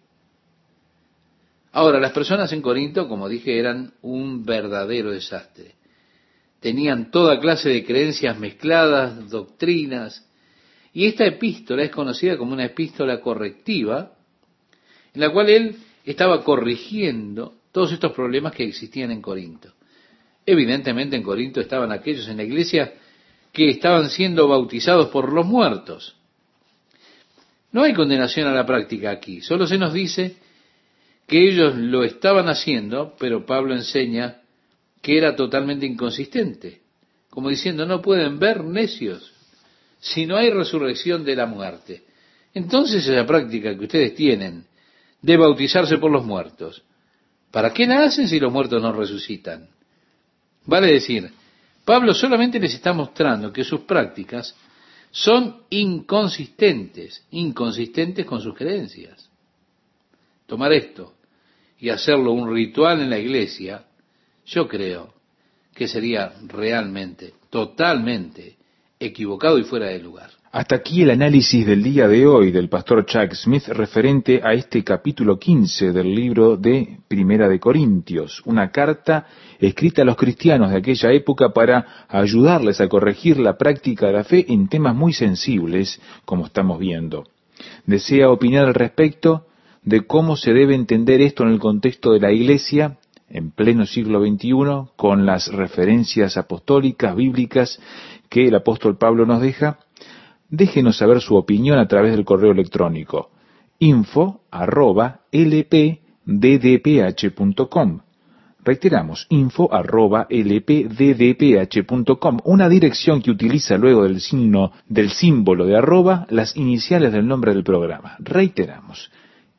S1: Ahora, las personas en Corinto, como dije, eran un verdadero desastre. Tenían toda clase de creencias mezcladas, doctrinas, y esta epístola es conocida como una epístola correctiva, en la cual él estaba corrigiendo todos estos problemas que existían en Corinto. Evidentemente en Corinto estaban aquellos en la iglesia que estaban siendo bautizados por los muertos. No hay condenación a la práctica aquí, solo se nos dice que ellos lo estaban haciendo, pero Pablo enseña que era totalmente inconsistente, como diciendo, no pueden ver necios si no hay resurrección de la muerte. Entonces esa práctica que ustedes tienen de bautizarse por los muertos, ¿para qué la hacen si los muertos no resucitan? Vale decir, Pablo solamente les está mostrando que sus prácticas son inconsistentes, inconsistentes con sus creencias. Tomar esto y hacerlo un ritual en la iglesia, yo creo que sería realmente, totalmente equivocado y fuera de lugar.
S2: Hasta aquí el análisis del día de hoy del pastor Chuck Smith referente a este capítulo 15 del libro de Primera de Corintios, una carta escrita a los cristianos de aquella época para ayudarles a corregir la práctica de la fe en temas muy sensibles, como estamos viendo. ¿Desea opinar al respecto de cómo se debe entender esto en el contexto de la Iglesia en pleno siglo XXI, con las referencias apostólicas, bíblicas que el apóstol Pablo nos deja? déjenos saber su opinión a través del correo electrónico info arroba lpddph.com. Reiteramos, info una dirección que utiliza luego del signo, del símbolo de arroba, las iniciales del nombre del programa. Reiteramos,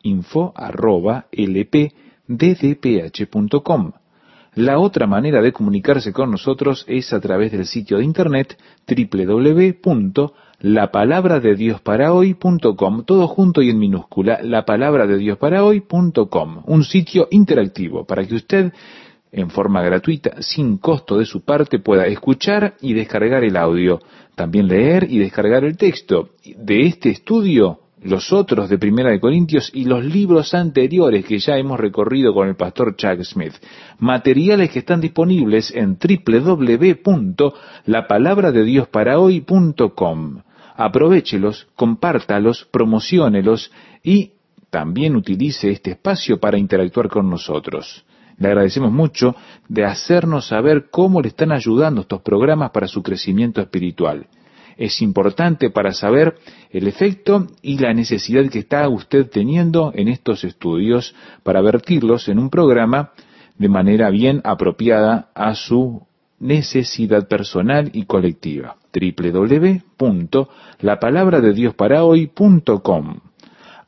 S2: info arroba lpddph.com. La otra manera de comunicarse con nosotros es a través del sitio de internet www la palabra de Dios para hoy.com, todo junto y en minúscula, la palabra de Dios para hoy.com, un sitio interactivo para que usted en forma gratuita, sin costo de su parte, pueda escuchar y descargar el audio, también leer y descargar el texto de este estudio, los otros de Primera de Corintios y los libros anteriores que ya hemos recorrido con el pastor Chuck Smith. Materiales que están disponibles en www.lapalabradediosparahoy.com aprovechelos, compártalos, promociónelos y también utilice este espacio para interactuar con nosotros. Le agradecemos mucho de hacernos saber cómo le están ayudando estos programas para su crecimiento espiritual. Es importante para saber el efecto y la necesidad que está usted teniendo en estos estudios para vertirlos en un programa de manera bien apropiada a su necesidad personal y colectiva www.lapalabradediosparahoy.com.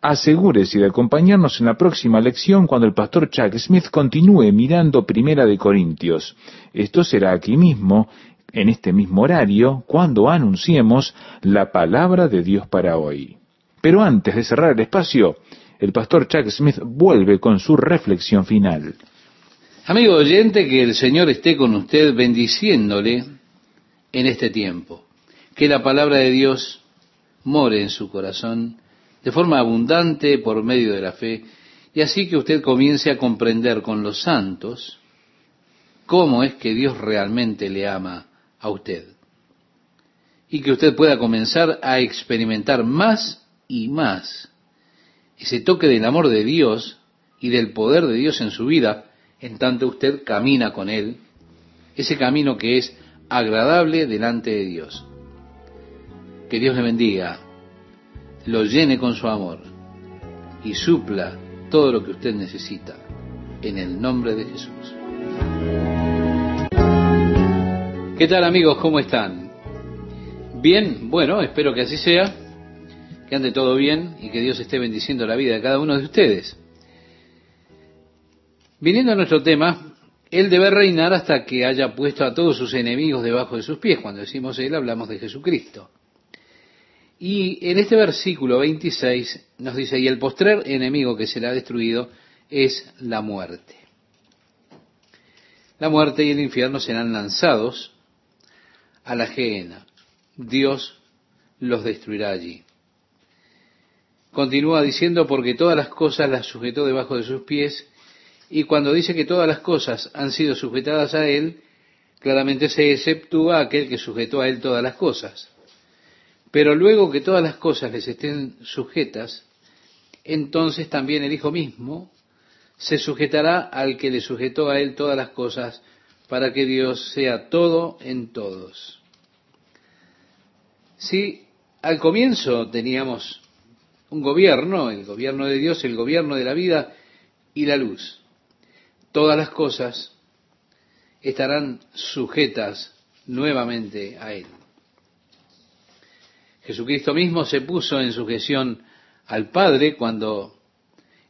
S2: Asegúrese de acompañarnos en la próxima lección cuando el pastor Chuck Smith continúe mirando Primera de Corintios. Esto será aquí mismo, en este mismo horario, cuando anunciemos la palabra de Dios para hoy. Pero antes de cerrar el espacio, el pastor Chuck Smith vuelve con su reflexión final.
S1: Amigo oyente, que el Señor esté con usted bendiciéndole en este tiempo. Que la palabra de Dios more en su corazón de forma abundante por medio de la fe y así que usted comience a comprender con los santos cómo es que Dios realmente le ama a usted. Y que usted pueda comenzar a experimentar más y más ese toque del amor de Dios y del poder de Dios en su vida, en tanto usted camina con Él, ese camino que es agradable delante de Dios. Que Dios le bendiga, lo llene con su amor y supla todo lo que usted necesita en el nombre de Jesús. ¿Qué tal amigos? ¿Cómo están? Bien, bueno, espero que así sea, que ande todo bien y que Dios esté bendiciendo la vida de cada uno de ustedes. Viniendo a nuestro tema, él debe reinar hasta que haya puesto a todos sus enemigos debajo de sus pies. Cuando decimos Él, hablamos de Jesucristo. Y en este versículo 26 nos dice, y el postrer enemigo que será destruido es la muerte. La muerte y el infierno serán lanzados a la gehenna. Dios los destruirá allí. Continúa diciendo, porque todas las cosas las sujetó debajo de sus pies, y cuando dice que todas las cosas han sido sujetadas a él, claramente se exceptúa aquel que sujetó a él todas las cosas. Pero luego que todas las cosas les estén sujetas, entonces también el Hijo mismo se sujetará al que le sujetó a él todas las cosas, para que Dios sea todo en todos. Si al comienzo teníamos un gobierno, el gobierno de Dios, el gobierno de la vida y la luz, todas las cosas estarán sujetas nuevamente a Él. Jesucristo mismo se puso en sujeción al Padre cuando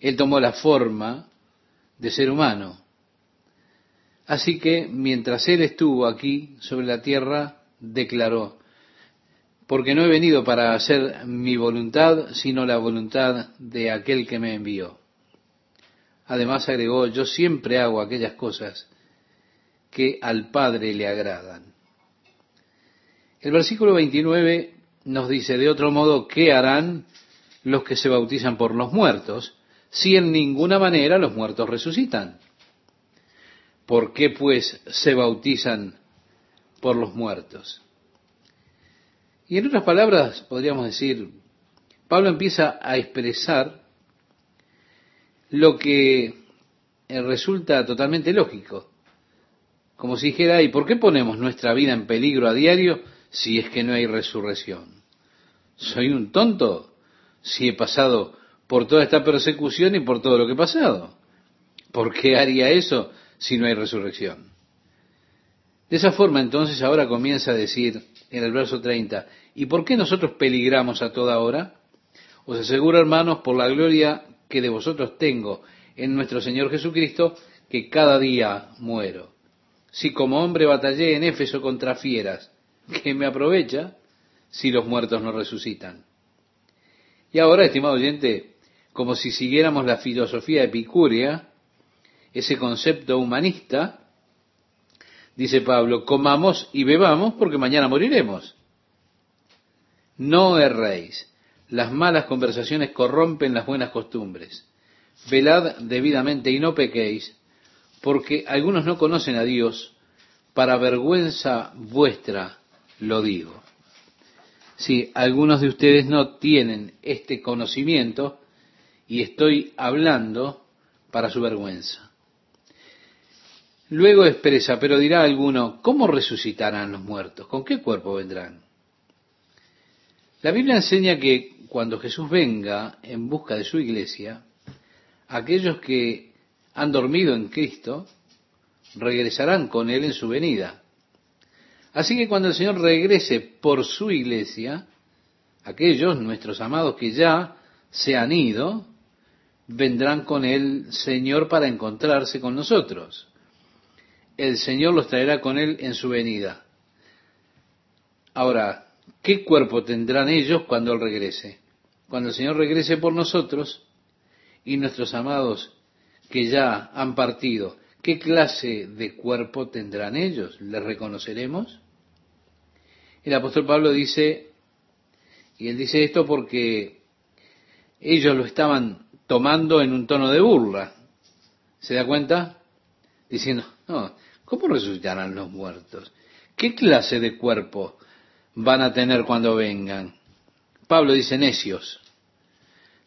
S1: Él tomó la forma de ser humano. Así que mientras Él estuvo aquí sobre la tierra, declaró, porque no he venido para hacer mi voluntad, sino la voluntad de aquel que me envió. Además agregó, yo siempre hago aquellas cosas que al Padre le agradan. El versículo 29 nos dice, de otro modo, ¿qué harán los que se bautizan por los muertos si en ninguna manera los muertos resucitan? ¿Por qué pues se bautizan por los muertos? Y en otras palabras, podríamos decir, Pablo empieza a expresar lo que resulta totalmente lógico. Como si dijera, ¿y por qué ponemos nuestra vida en peligro a diario si es que no hay resurrección? ¿Soy un tonto si he pasado por toda esta persecución y por todo lo que he pasado? ¿Por qué haría eso si no hay resurrección? De esa forma entonces ahora comienza a decir en el verso 30, ¿y por qué nosotros peligramos a toda hora? Os aseguro, hermanos, por la gloria que de vosotros tengo en nuestro Señor Jesucristo, que cada día muero. Si como hombre batallé en Éfeso contra fieras, ¿qué me aprovecha si los muertos no resucitan? Y ahora, estimado oyente, como si siguiéramos la filosofía epicúrea, ese concepto humanista, dice Pablo, comamos y bebamos porque mañana moriremos. No erréis. Las malas conversaciones corrompen las buenas costumbres. Velad debidamente y no pequéis, porque algunos no conocen a Dios, para vergüenza vuestra lo digo. Si algunos de ustedes no tienen este conocimiento, y estoy hablando para su vergüenza. Luego expresa, pero dirá alguno, ¿cómo resucitarán los muertos? ¿Con qué cuerpo vendrán? La Biblia enseña que cuando Jesús venga en busca de su iglesia, aquellos que han dormido en Cristo, regresarán con Él en su venida. Así que cuando el Señor regrese por su iglesia, aquellos, nuestros amados que ya se han ido, vendrán con el Señor para encontrarse con nosotros. El Señor los traerá con Él en su venida. Ahora, ¿qué cuerpo tendrán ellos cuando Él regrese? Cuando el Señor regrese por nosotros y nuestros amados que ya han partido, ¿qué clase de cuerpo tendrán ellos? ¿Les reconoceremos? El apóstol Pablo dice, y él dice esto porque ellos lo estaban tomando en un tono de burla. ¿Se da cuenta? Diciendo, no, ¿cómo resucitarán los muertos? ¿Qué clase de cuerpo van a tener cuando vengan? Pablo dice, necios.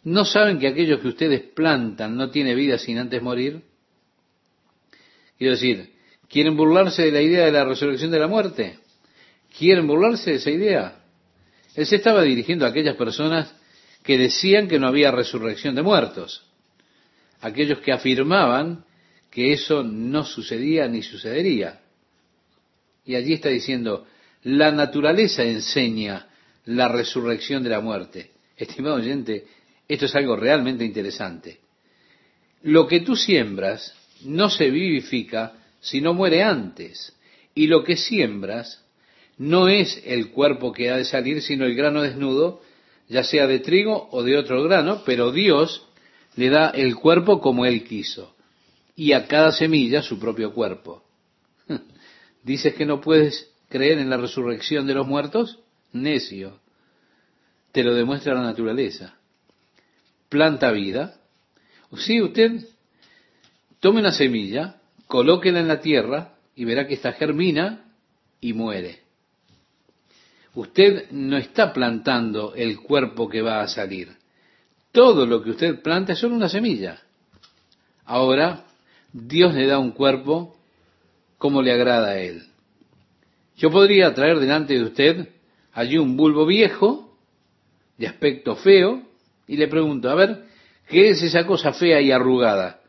S1: ¿No saben que aquellos que ustedes plantan no tiene vida sin antes morir? Quiero decir, ¿quieren burlarse de la idea de la resurrección de la muerte? ¿Quieren burlarse de esa idea? Él se estaba dirigiendo a aquellas personas que decían que no había resurrección de muertos, aquellos que afirmaban que eso no sucedía ni sucedería. Y allí está diciendo, la naturaleza enseña la resurrección de la muerte. Estimado oyente, esto es algo realmente interesante. Lo que tú siembras no se vivifica si no muere antes. Y lo que siembras no es el cuerpo que ha de salir, sino el grano desnudo ya sea de trigo o de otro grano, pero Dios le da el cuerpo como Él quiso, y a cada semilla su propio cuerpo. ¿Dices que no puedes creer en la resurrección de los muertos? Necio. Te lo demuestra la naturaleza. Planta vida. Sí, usted tome una semilla, colóquela en la tierra y verá que esta germina y muere. Usted no está plantando el cuerpo que va a salir. Todo lo que usted planta es solo una semilla. Ahora, Dios le da un cuerpo como le agrada a Él. Yo podría traer delante de usted allí un bulbo viejo, de aspecto feo, y le pregunto, a ver, ¿qué es esa cosa fea y arrugada?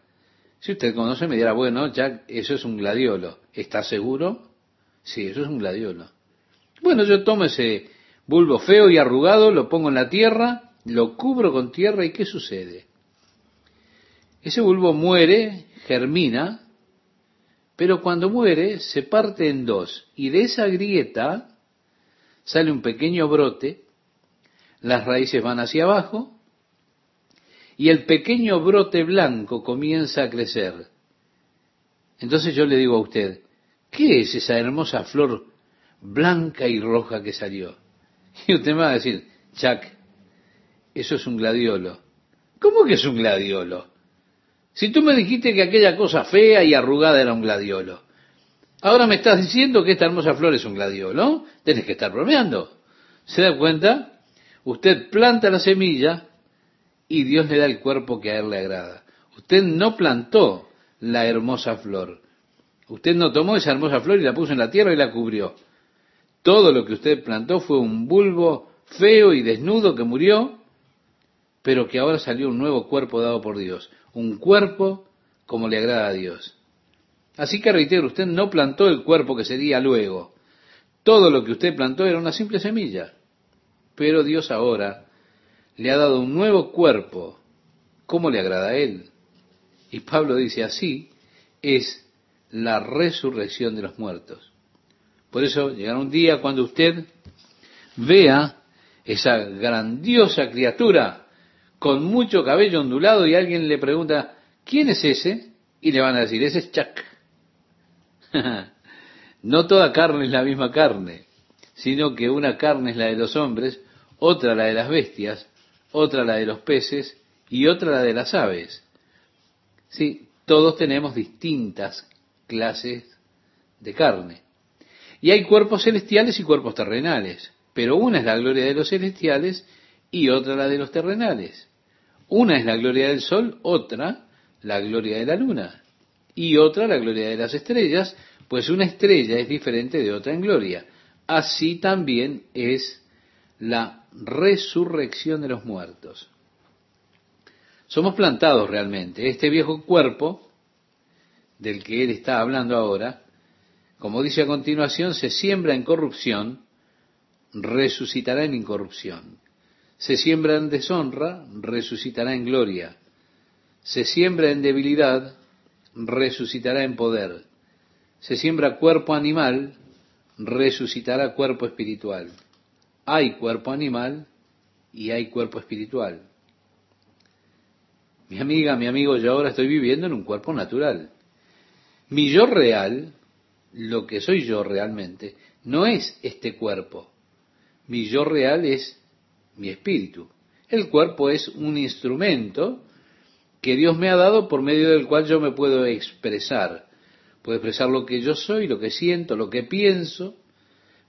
S1: Si usted conoce, me dirá, bueno, Jack, eso es un gladiolo. ¿Está seguro? Sí, eso es un gladiolo. Bueno, yo tomo ese bulbo feo y arrugado, lo pongo en la tierra, lo cubro con tierra y ¿qué sucede? Ese bulbo muere, germina, pero cuando muere se parte en dos y de esa grieta sale un pequeño brote, las raíces van hacia abajo y el pequeño brote blanco comienza a crecer. Entonces yo le digo a usted, ¿qué es esa hermosa flor blanca y roja que salió? Y usted me va a decir, Chuck, eso es un gladiolo. ¿Cómo que es un gladiolo? Si tú me dijiste que aquella cosa fea y arrugada era un gladiolo, ahora me estás diciendo que esta hermosa flor es un gladiolo, Tienes que estar bromeando. ¿Se da cuenta? Usted planta la semilla y Dios le da el cuerpo que a él le agrada. Usted no plantó la hermosa flor. Usted no tomó esa hermosa flor y la puso en la tierra y la cubrió. Todo lo que usted plantó fue un bulbo feo y desnudo que murió, pero que ahora salió un nuevo cuerpo dado por Dios. Un cuerpo como le agrada a Dios. Así que reitero, usted no plantó el cuerpo que sería luego. Todo lo que usted plantó era una simple semilla. Pero Dios ahora le ha dado un nuevo cuerpo, como le agrada a Él. Y Pablo dice, así es la resurrección de los muertos. Por eso llegará un día cuando usted vea esa grandiosa criatura con mucho cabello ondulado y alguien le pregunta, ¿quién es ese? Y le van a decir, ese es Chuck. no toda carne es la misma carne, sino que una carne es la de los hombres, otra la de las bestias, otra la de los peces y otra la de las aves. Sí, todos tenemos distintas clases de carne. Y hay cuerpos celestiales y cuerpos terrenales, pero una es la gloria de los celestiales y otra la de los terrenales. Una es la gloria del sol, otra la gloria de la luna y otra la gloria de las estrellas, pues una estrella es diferente de otra en gloria. Así también es la resurrección de los muertos. Somos plantados realmente. Este viejo cuerpo del que él está hablando ahora, como dice a continuación, se siembra en corrupción, resucitará en incorrupción. Se siembra en deshonra, resucitará en gloria. Se siembra en debilidad, resucitará en poder. Se siembra cuerpo animal, resucitará cuerpo espiritual. Hay cuerpo animal y hay cuerpo espiritual. Mi amiga, mi amigo, yo ahora estoy viviendo en un cuerpo natural. Mi yo real, lo que soy yo realmente, no es este cuerpo. Mi yo real es mi espíritu. El cuerpo es un instrumento que Dios me ha dado por medio del cual yo me puedo expresar. Puedo expresar lo que yo soy, lo que siento, lo que pienso,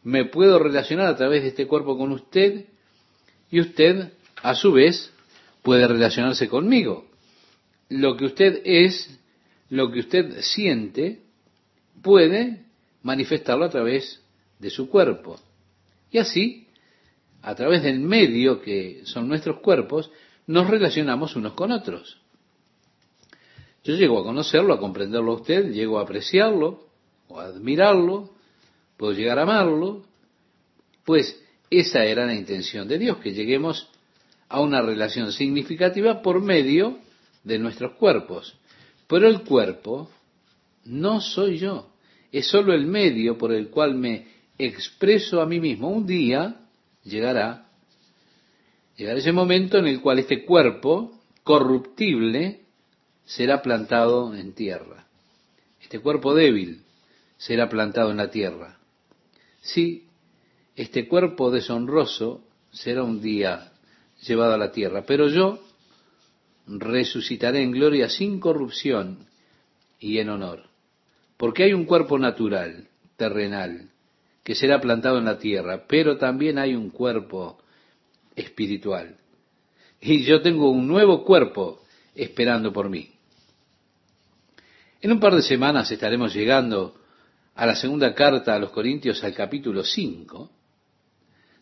S1: me puedo relacionar a través de este cuerpo con usted y usted, a su vez, puede relacionarse conmigo. Lo que usted es, lo que usted siente, puede manifestarlo a través de su cuerpo. Y así, a través del medio que son nuestros cuerpos, nos relacionamos unos con otros. Yo llego a conocerlo, a comprenderlo a usted, llego a apreciarlo o a admirarlo, puedo llegar a amarlo, pues esa era la intención de Dios, que lleguemos a una relación significativa por medio de nuestros cuerpos. Pero el cuerpo no soy yo, es sólo el medio por el cual me expreso a mí mismo. Un día llegará Llegará ese momento en el cual este cuerpo corruptible será plantado en tierra. Este cuerpo débil será plantado en la tierra. Sí, este cuerpo deshonroso será un día llevado a la tierra, pero yo resucitaré en gloria sin corrupción y en honor, porque hay un cuerpo natural, terrenal, que será plantado en la tierra, pero también hay un cuerpo espiritual. Y yo tengo un nuevo cuerpo esperando por mí. En un par de semanas estaremos llegando a la segunda carta a los Corintios al capítulo 5,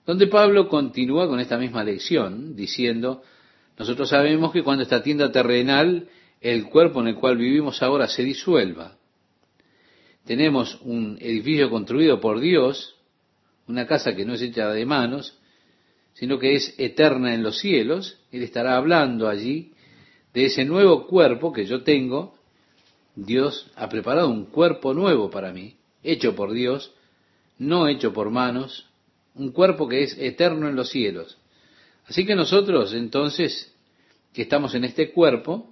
S1: donde Pablo continúa con esta misma lección, diciendo, nosotros sabemos que cuando esta tienda terrenal, el cuerpo en el cual vivimos ahora se disuelva, tenemos un edificio construido por Dios, una casa que no es hecha de manos, sino que es eterna en los cielos, Él estará hablando allí de ese nuevo cuerpo que yo tengo. Dios ha preparado un cuerpo nuevo para mí, hecho por Dios, no hecho por manos, un cuerpo que es eterno en los cielos. Así que nosotros entonces, que estamos en este cuerpo,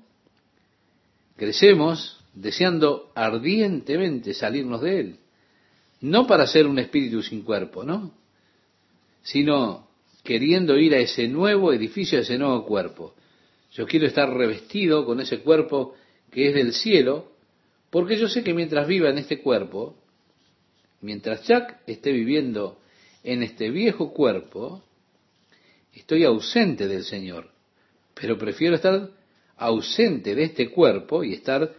S1: crecemos deseando ardientemente salirnos de él. No para ser un espíritu sin cuerpo, ¿no? Sino queriendo ir a ese nuevo edificio, a ese nuevo cuerpo. Yo quiero estar revestido con ese cuerpo que es del cielo, porque yo sé que mientras viva en este cuerpo, mientras Jack esté viviendo en este viejo cuerpo, estoy ausente del Señor, pero prefiero estar ausente de este cuerpo y estar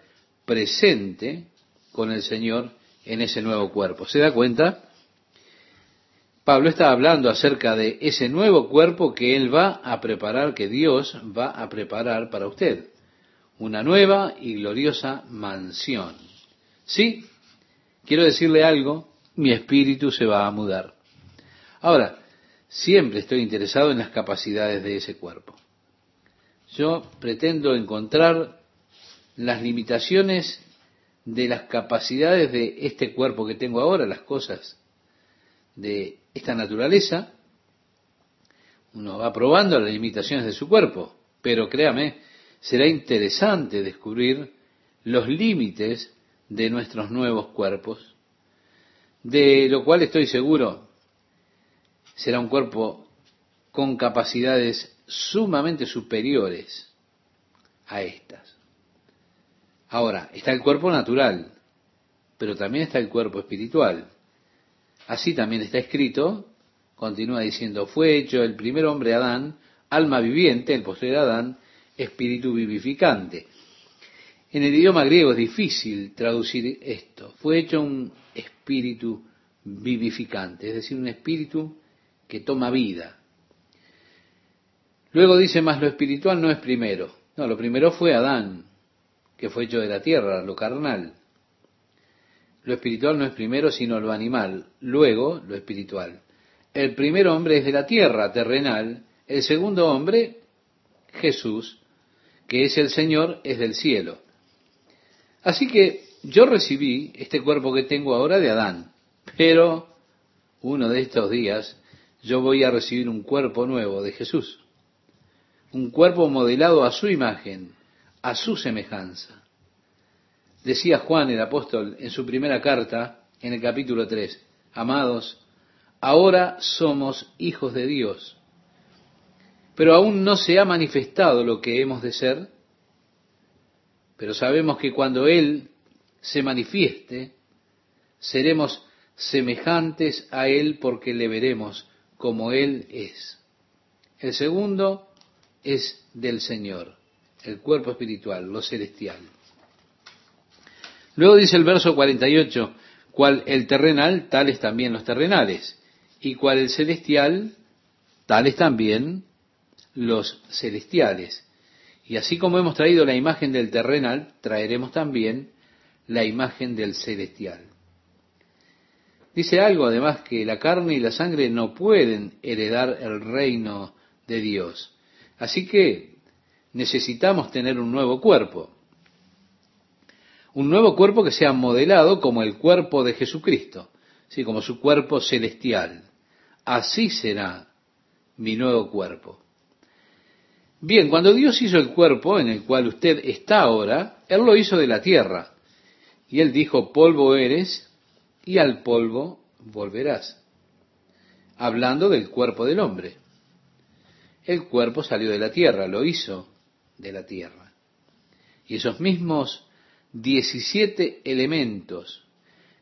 S1: presente con el Señor en ese nuevo cuerpo. ¿Se da cuenta? Pablo está hablando acerca de ese nuevo cuerpo que Él va a preparar, que Dios va a preparar para usted. Una nueva y gloriosa mansión. Sí, quiero decirle algo, mi espíritu se va a mudar. Ahora, siempre estoy interesado en las capacidades de ese cuerpo. Yo pretendo encontrar las limitaciones de las capacidades de este cuerpo que tengo ahora, las cosas de esta naturaleza, uno va probando las limitaciones de su cuerpo, pero créame, será interesante descubrir los límites de nuestros nuevos cuerpos, de lo cual estoy seguro será un cuerpo con capacidades sumamente superiores a estas. Ahora, está el cuerpo natural, pero también está el cuerpo espiritual. Así también está escrito, continúa diciendo, fue hecho el primer hombre Adán, alma viviente, el posterior Adán, espíritu vivificante. En el idioma griego es difícil traducir esto. Fue hecho un espíritu vivificante, es decir, un espíritu que toma vida. Luego dice, más lo espiritual no es primero. No, lo primero fue Adán, que fue hecho de la tierra, lo carnal. Lo espiritual no es primero, sino lo animal, luego lo espiritual. El primer hombre es de la tierra, terrenal, el segundo hombre, Jesús, que es el Señor, es del cielo. Así que yo recibí este cuerpo que tengo ahora de Adán, pero uno de estos días yo voy a recibir un cuerpo nuevo de Jesús, un cuerpo modelado a su imagen, a su semejanza. Decía Juan el apóstol en su primera carta, en el capítulo 3, amados, ahora somos hijos de Dios, pero aún no se ha manifestado lo que hemos de ser, pero sabemos que cuando Él se manifieste, seremos semejantes a Él porque le veremos como Él es. El segundo es del Señor el cuerpo espiritual, lo celestial. Luego dice el verso 48, cual el terrenal, tales también los terrenales, y cual el celestial, tales también los celestiales. Y así como hemos traído la imagen del terrenal, traeremos también la imagen del celestial. Dice algo además que la carne y la sangre no pueden heredar el reino de Dios. Así que necesitamos tener un nuevo cuerpo. Un nuevo cuerpo que sea modelado como el cuerpo de Jesucristo, ¿sí? como su cuerpo celestial. Así será mi nuevo cuerpo. Bien, cuando Dios hizo el cuerpo en el cual usted está ahora, Él lo hizo de la tierra. Y Él dijo, polvo eres y al polvo volverás. Hablando del cuerpo del hombre. El cuerpo salió de la tierra, lo hizo de la tierra. Y esos mismos 17 elementos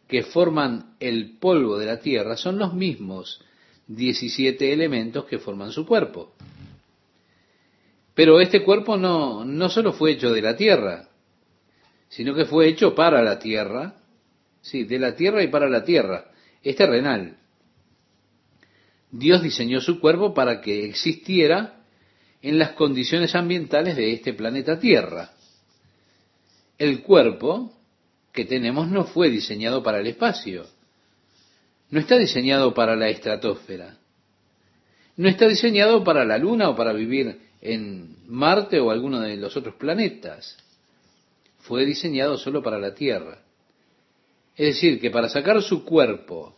S1: que forman el polvo de la tierra son los mismos 17 elementos que forman su cuerpo. Pero este cuerpo no, no solo fue hecho de la tierra, sino que fue hecho para la tierra, sí, de la tierra y para la tierra, es terrenal. Dios diseñó su cuerpo para que existiera en las condiciones ambientales de este planeta Tierra. El cuerpo que tenemos no fue diseñado para el espacio, no está diseñado para la estratosfera, no está diseñado para la Luna o para vivir en Marte o alguno de los otros planetas. Fue diseñado solo para la Tierra. Es decir, que para sacar su cuerpo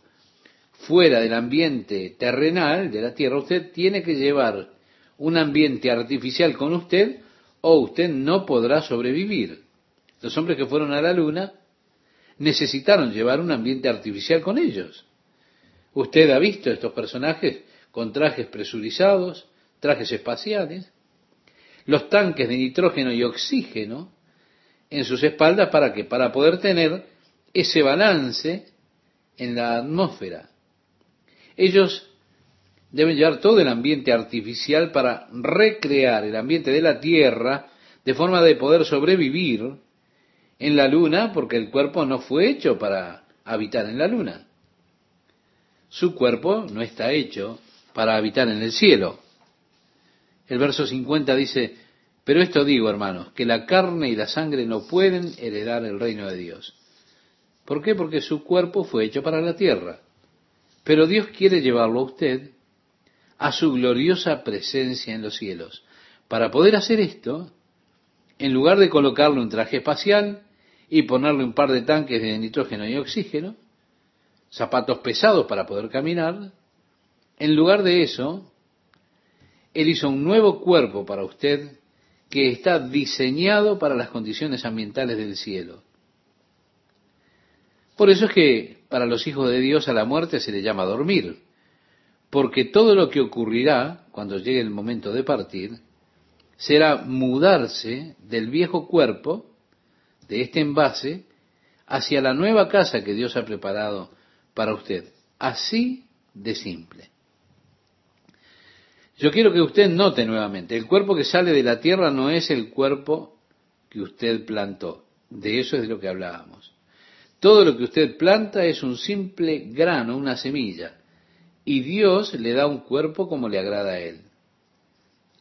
S1: fuera del ambiente terrenal de la Tierra, usted tiene que llevar un ambiente artificial con usted o usted no podrá sobrevivir. Los hombres que fueron a la Luna necesitaron llevar un ambiente artificial con ellos. Usted ha visto estos personajes con trajes presurizados, trajes espaciales, los tanques de nitrógeno y oxígeno en sus espaldas para que para poder tener ese balance en la atmósfera. Ellos deben llevar todo el ambiente artificial para recrear el ambiente de la Tierra de forma de poder sobrevivir en la Luna, porque el cuerpo no fue hecho para habitar en la Luna. Su cuerpo no está hecho para habitar en el cielo. El verso 50 dice, pero esto digo, hermanos, que la carne y la sangre no pueden heredar el reino de Dios. ¿Por qué? Porque su cuerpo fue hecho para la tierra. Pero Dios quiere llevarlo a usted a su gloriosa presencia en los cielos. Para poder hacer esto, en lugar de colocarle un traje espacial y ponerle un par de tanques de nitrógeno y oxígeno, zapatos pesados para poder caminar, en lugar de eso, Él hizo un nuevo cuerpo para usted que está diseñado para las condiciones ambientales del cielo. Por eso es que para los hijos de Dios a la muerte se le llama dormir, porque todo lo que ocurrirá cuando llegue el momento de partir será mudarse del viejo cuerpo, de este envase, hacia la nueva casa que Dios ha preparado para usted. Así de simple. Yo quiero que usted note nuevamente, el cuerpo que sale de la tierra no es el cuerpo que usted plantó. De eso es de lo que hablábamos. Todo lo que usted planta es un simple grano, una semilla, y Dios le da un cuerpo como le agrada a Él.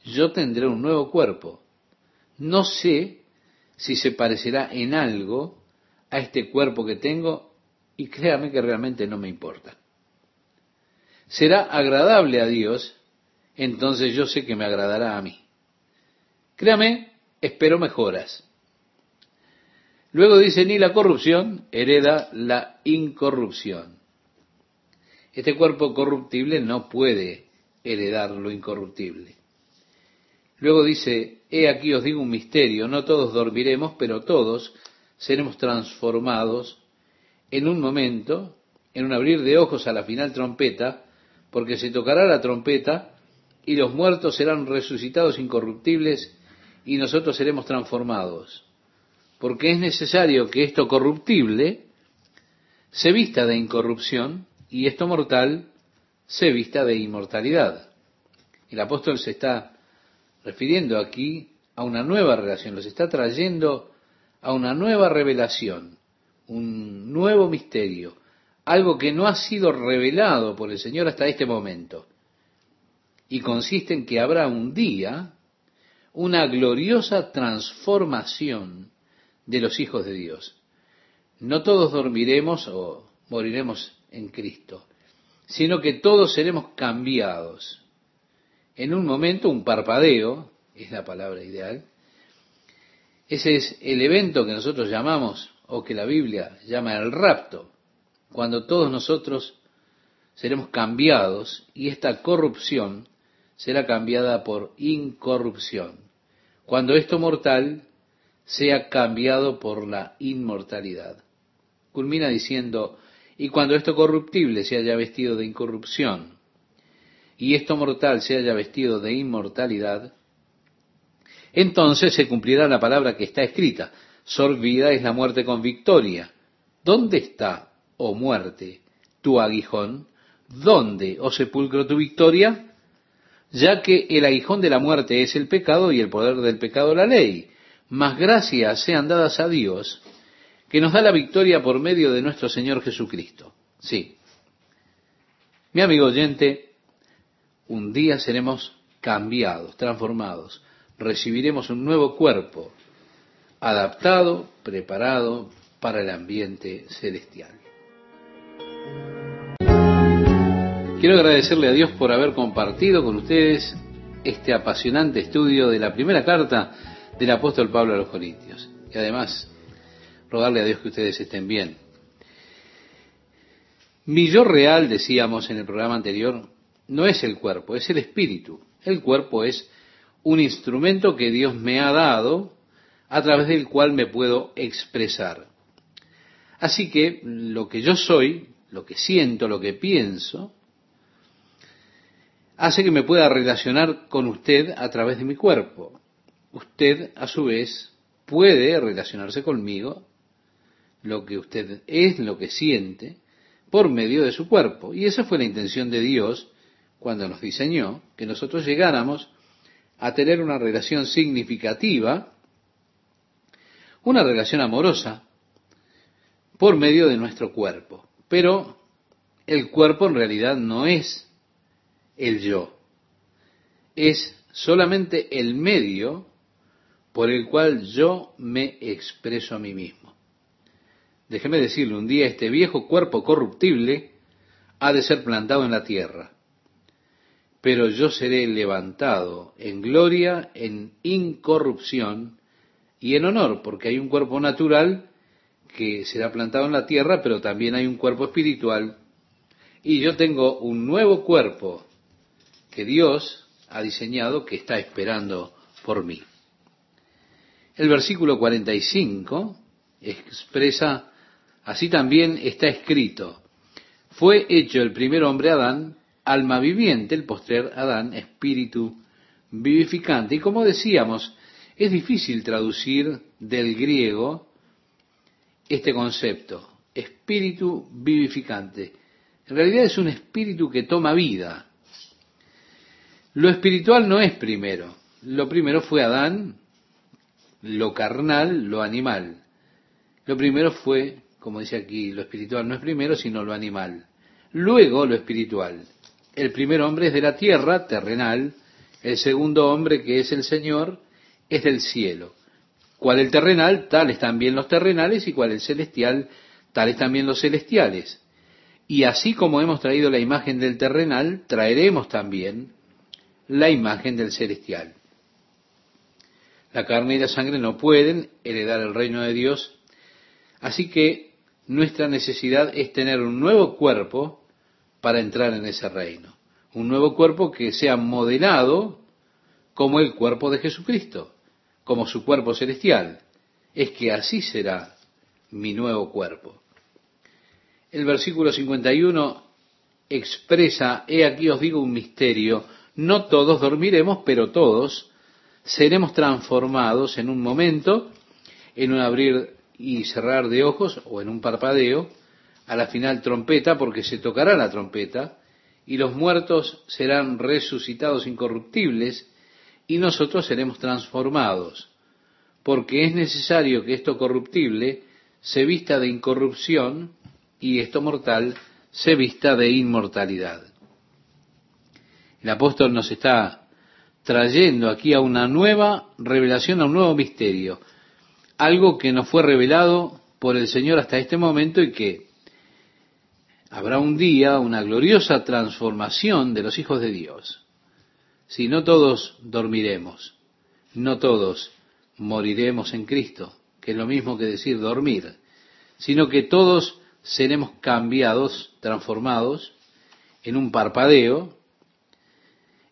S1: Yo tendré un nuevo cuerpo. No sé si se parecerá en algo a este cuerpo que tengo, y créame que realmente no me importa. Será agradable a Dios, entonces yo sé que me agradará a mí. Créame, espero mejoras. Luego dice, ni la corrupción hereda la incorrupción. Este cuerpo corruptible no puede heredar lo incorruptible. Luego dice, he aquí os digo un misterio, no todos dormiremos, pero todos seremos transformados en un momento, en un abrir de ojos a la final trompeta, porque se tocará la trompeta y los muertos serán resucitados incorruptibles y nosotros seremos transformados porque es necesario que esto corruptible se vista de incorrupción y esto mortal se vista de inmortalidad. El apóstol se está refiriendo aquí a una nueva relación, los está trayendo a una nueva revelación, un nuevo misterio, algo que no ha sido revelado por el Señor hasta este momento. Y consiste en que habrá un día una gloriosa transformación de los hijos de Dios. No todos dormiremos o moriremos en Cristo, sino que todos seremos cambiados. En un momento, un parpadeo, es la palabra ideal, ese es el evento que nosotros llamamos, o que la Biblia llama el rapto, cuando todos nosotros seremos cambiados y esta corrupción será cambiada por incorrupción, cuando esto mortal sea cambiado por la inmortalidad. Culmina diciendo, y cuando esto corruptible se haya vestido de incorrupción, y esto mortal se haya vestido de inmortalidad, entonces se cumplirá la palabra que está escrita, sorbida es la muerte con victoria. ¿Dónde está, oh muerte, tu aguijón? ¿Dónde, oh sepulcro, tu victoria? Ya que el aguijón de la muerte es el pecado y el poder del pecado la ley. Mas gracias sean dadas a Dios, que nos da la victoria por medio de nuestro Señor Jesucristo. Sí. Mi amigo oyente, un día seremos cambiados, transformados. Recibiremos un nuevo cuerpo, adaptado, preparado para el ambiente celestial. Quiero agradecerle a Dios por haber compartido con ustedes este apasionante estudio de la primera carta del apóstol Pablo a los Corintios. Y además, rogarle a Dios que ustedes estén bien. Mi yo real, decíamos en el programa anterior, no es el cuerpo, es el espíritu. El cuerpo es un instrumento que Dios me ha dado a través del cual me puedo expresar. Así que lo que yo soy, lo que siento, lo que pienso, hace que me pueda relacionar con usted a través de mi cuerpo. Usted, a su vez, puede relacionarse conmigo, lo que usted es, lo que siente, por medio de su cuerpo. Y esa fue la intención de Dios cuando nos diseñó, que nosotros llegáramos a tener una relación significativa, una relación amorosa, por medio de nuestro cuerpo. Pero el cuerpo en realidad no es el yo. Es solamente el medio por el cual yo me expreso a mí mismo. Déjeme decirle, un día este viejo cuerpo corruptible ha de ser plantado en la tierra, pero yo seré levantado en gloria, en incorrupción y en honor, porque hay un cuerpo natural que será plantado en la tierra, pero también hay un cuerpo espiritual, y yo tengo un nuevo cuerpo que Dios ha diseñado que está esperando por mí. El versículo 45 expresa, así también está escrito, fue hecho el primer hombre Adán, alma viviente, el postrer Adán, espíritu vivificante. Y como decíamos, es difícil traducir del griego este concepto, espíritu vivificante. En realidad es un espíritu que toma vida, lo espiritual no es primero. Lo primero fue Adán, lo carnal, lo animal. Lo primero fue, como dice aquí, lo espiritual no es primero, sino lo animal. Luego lo espiritual. El primer hombre es de la tierra, terrenal. El segundo hombre, que es el Señor, es del cielo. Cual el terrenal, tales también los terrenales, y cual el celestial, tales también los celestiales. Y así como hemos traído la imagen del terrenal, traeremos también la imagen del celestial. La carne y la sangre no pueden heredar el reino de Dios, así que nuestra necesidad es tener un nuevo cuerpo para entrar en ese reino. Un nuevo cuerpo que sea modelado como el cuerpo de Jesucristo, como su cuerpo celestial. Es que así será mi nuevo cuerpo. El versículo 51 expresa, he aquí os digo un misterio, no todos dormiremos, pero todos seremos transformados en un momento, en un abrir y cerrar de ojos o en un parpadeo, a la final trompeta, porque se tocará la trompeta, y los muertos serán resucitados incorruptibles, y nosotros seremos transformados, porque es necesario que esto corruptible se vista de incorrupción y esto mortal se vista de inmortalidad. El apóstol nos está trayendo aquí a una nueva revelación, a un nuevo misterio, algo que nos fue revelado por el Señor hasta este momento y que habrá un día una gloriosa transformación de los hijos de Dios. Si no todos dormiremos, no todos moriremos en Cristo, que es lo mismo que decir dormir, sino que todos seremos cambiados, transformados en un parpadeo,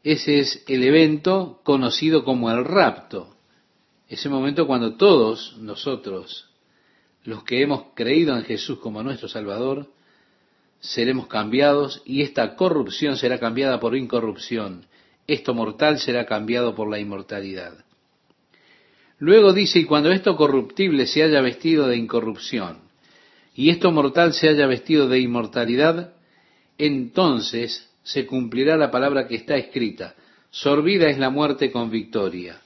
S1: ese es el evento conocido como el rapto. Ese momento cuando todos nosotros, los que hemos creído en Jesús como nuestro Salvador, seremos cambiados y esta corrupción será cambiada por incorrupción. Esto mortal será cambiado por la inmortalidad. Luego dice, y cuando esto corruptible se haya vestido de incorrupción, y esto mortal se haya vestido de inmortalidad, entonces se cumplirá la palabra que está escrita, sorbida es la muerte con victoria.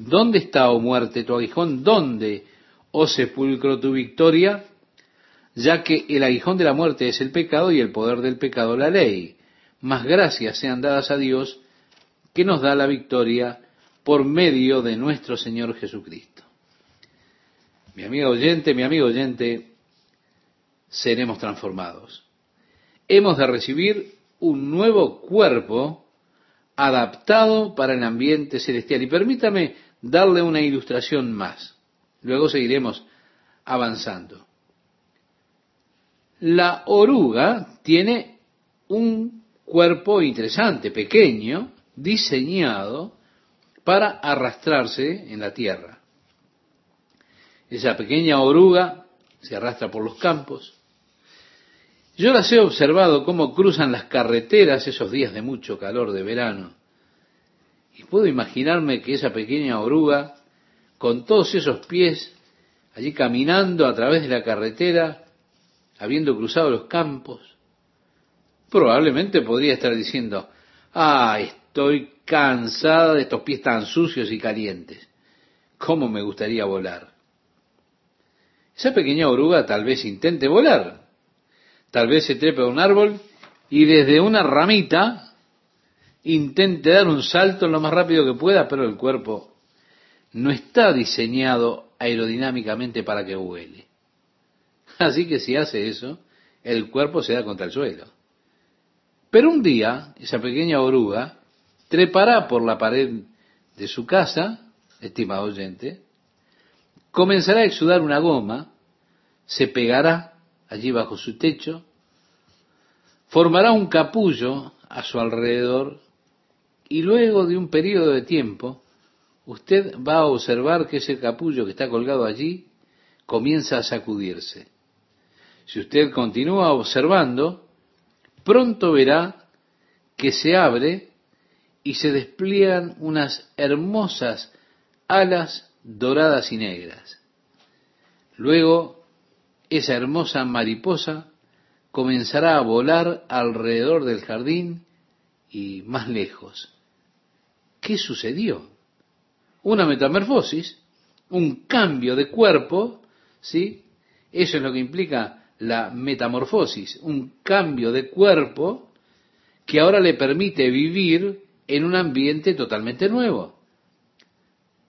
S1: ¿Dónde está, oh muerte, tu aguijón? ¿Dónde, oh sepulcro, tu victoria? Ya que el aguijón de la muerte es el pecado y el poder del pecado la ley. Más gracias sean dadas a Dios que nos da la victoria por medio de nuestro Señor Jesucristo. Mi amigo oyente, mi amigo oyente, seremos transformados. Hemos de recibir un nuevo cuerpo adaptado para el ambiente celestial. Y permítame darle una ilustración más. Luego seguiremos avanzando. La oruga tiene un cuerpo interesante, pequeño, diseñado para arrastrarse en la tierra. Esa pequeña oruga se arrastra por los campos. Yo las he observado cómo cruzan las carreteras esos días de mucho calor de verano. Y puedo imaginarme que esa pequeña oruga, con todos esos pies, allí caminando a través de la carretera, habiendo cruzado los campos, probablemente podría estar diciendo, ah, estoy cansada de estos pies tan sucios y calientes. ¿Cómo me gustaría volar? Esa pequeña oruga tal vez intente volar. Tal vez se trepe a un árbol y desde una ramita intente dar un salto lo más rápido que pueda, pero el cuerpo no está diseñado aerodinámicamente para que vuele. Así que si hace eso, el cuerpo se da contra el suelo. Pero un día, esa pequeña oruga trepará por la pared de su casa, estimado oyente, comenzará a exudar una goma, se pegará allí bajo su techo, formará un capullo a su alrededor y luego de un periodo de tiempo, usted va a observar que ese capullo que está colgado allí comienza a sacudirse. Si usted continúa observando, pronto verá que se abre y se despliegan unas hermosas alas doradas y negras. Luego, esa hermosa mariposa comenzará a volar alrededor del jardín y más lejos. ¿Qué sucedió? Una metamorfosis, un cambio de cuerpo, ¿sí? Eso es lo que implica la metamorfosis, un cambio de cuerpo que ahora le permite vivir en un ambiente totalmente nuevo.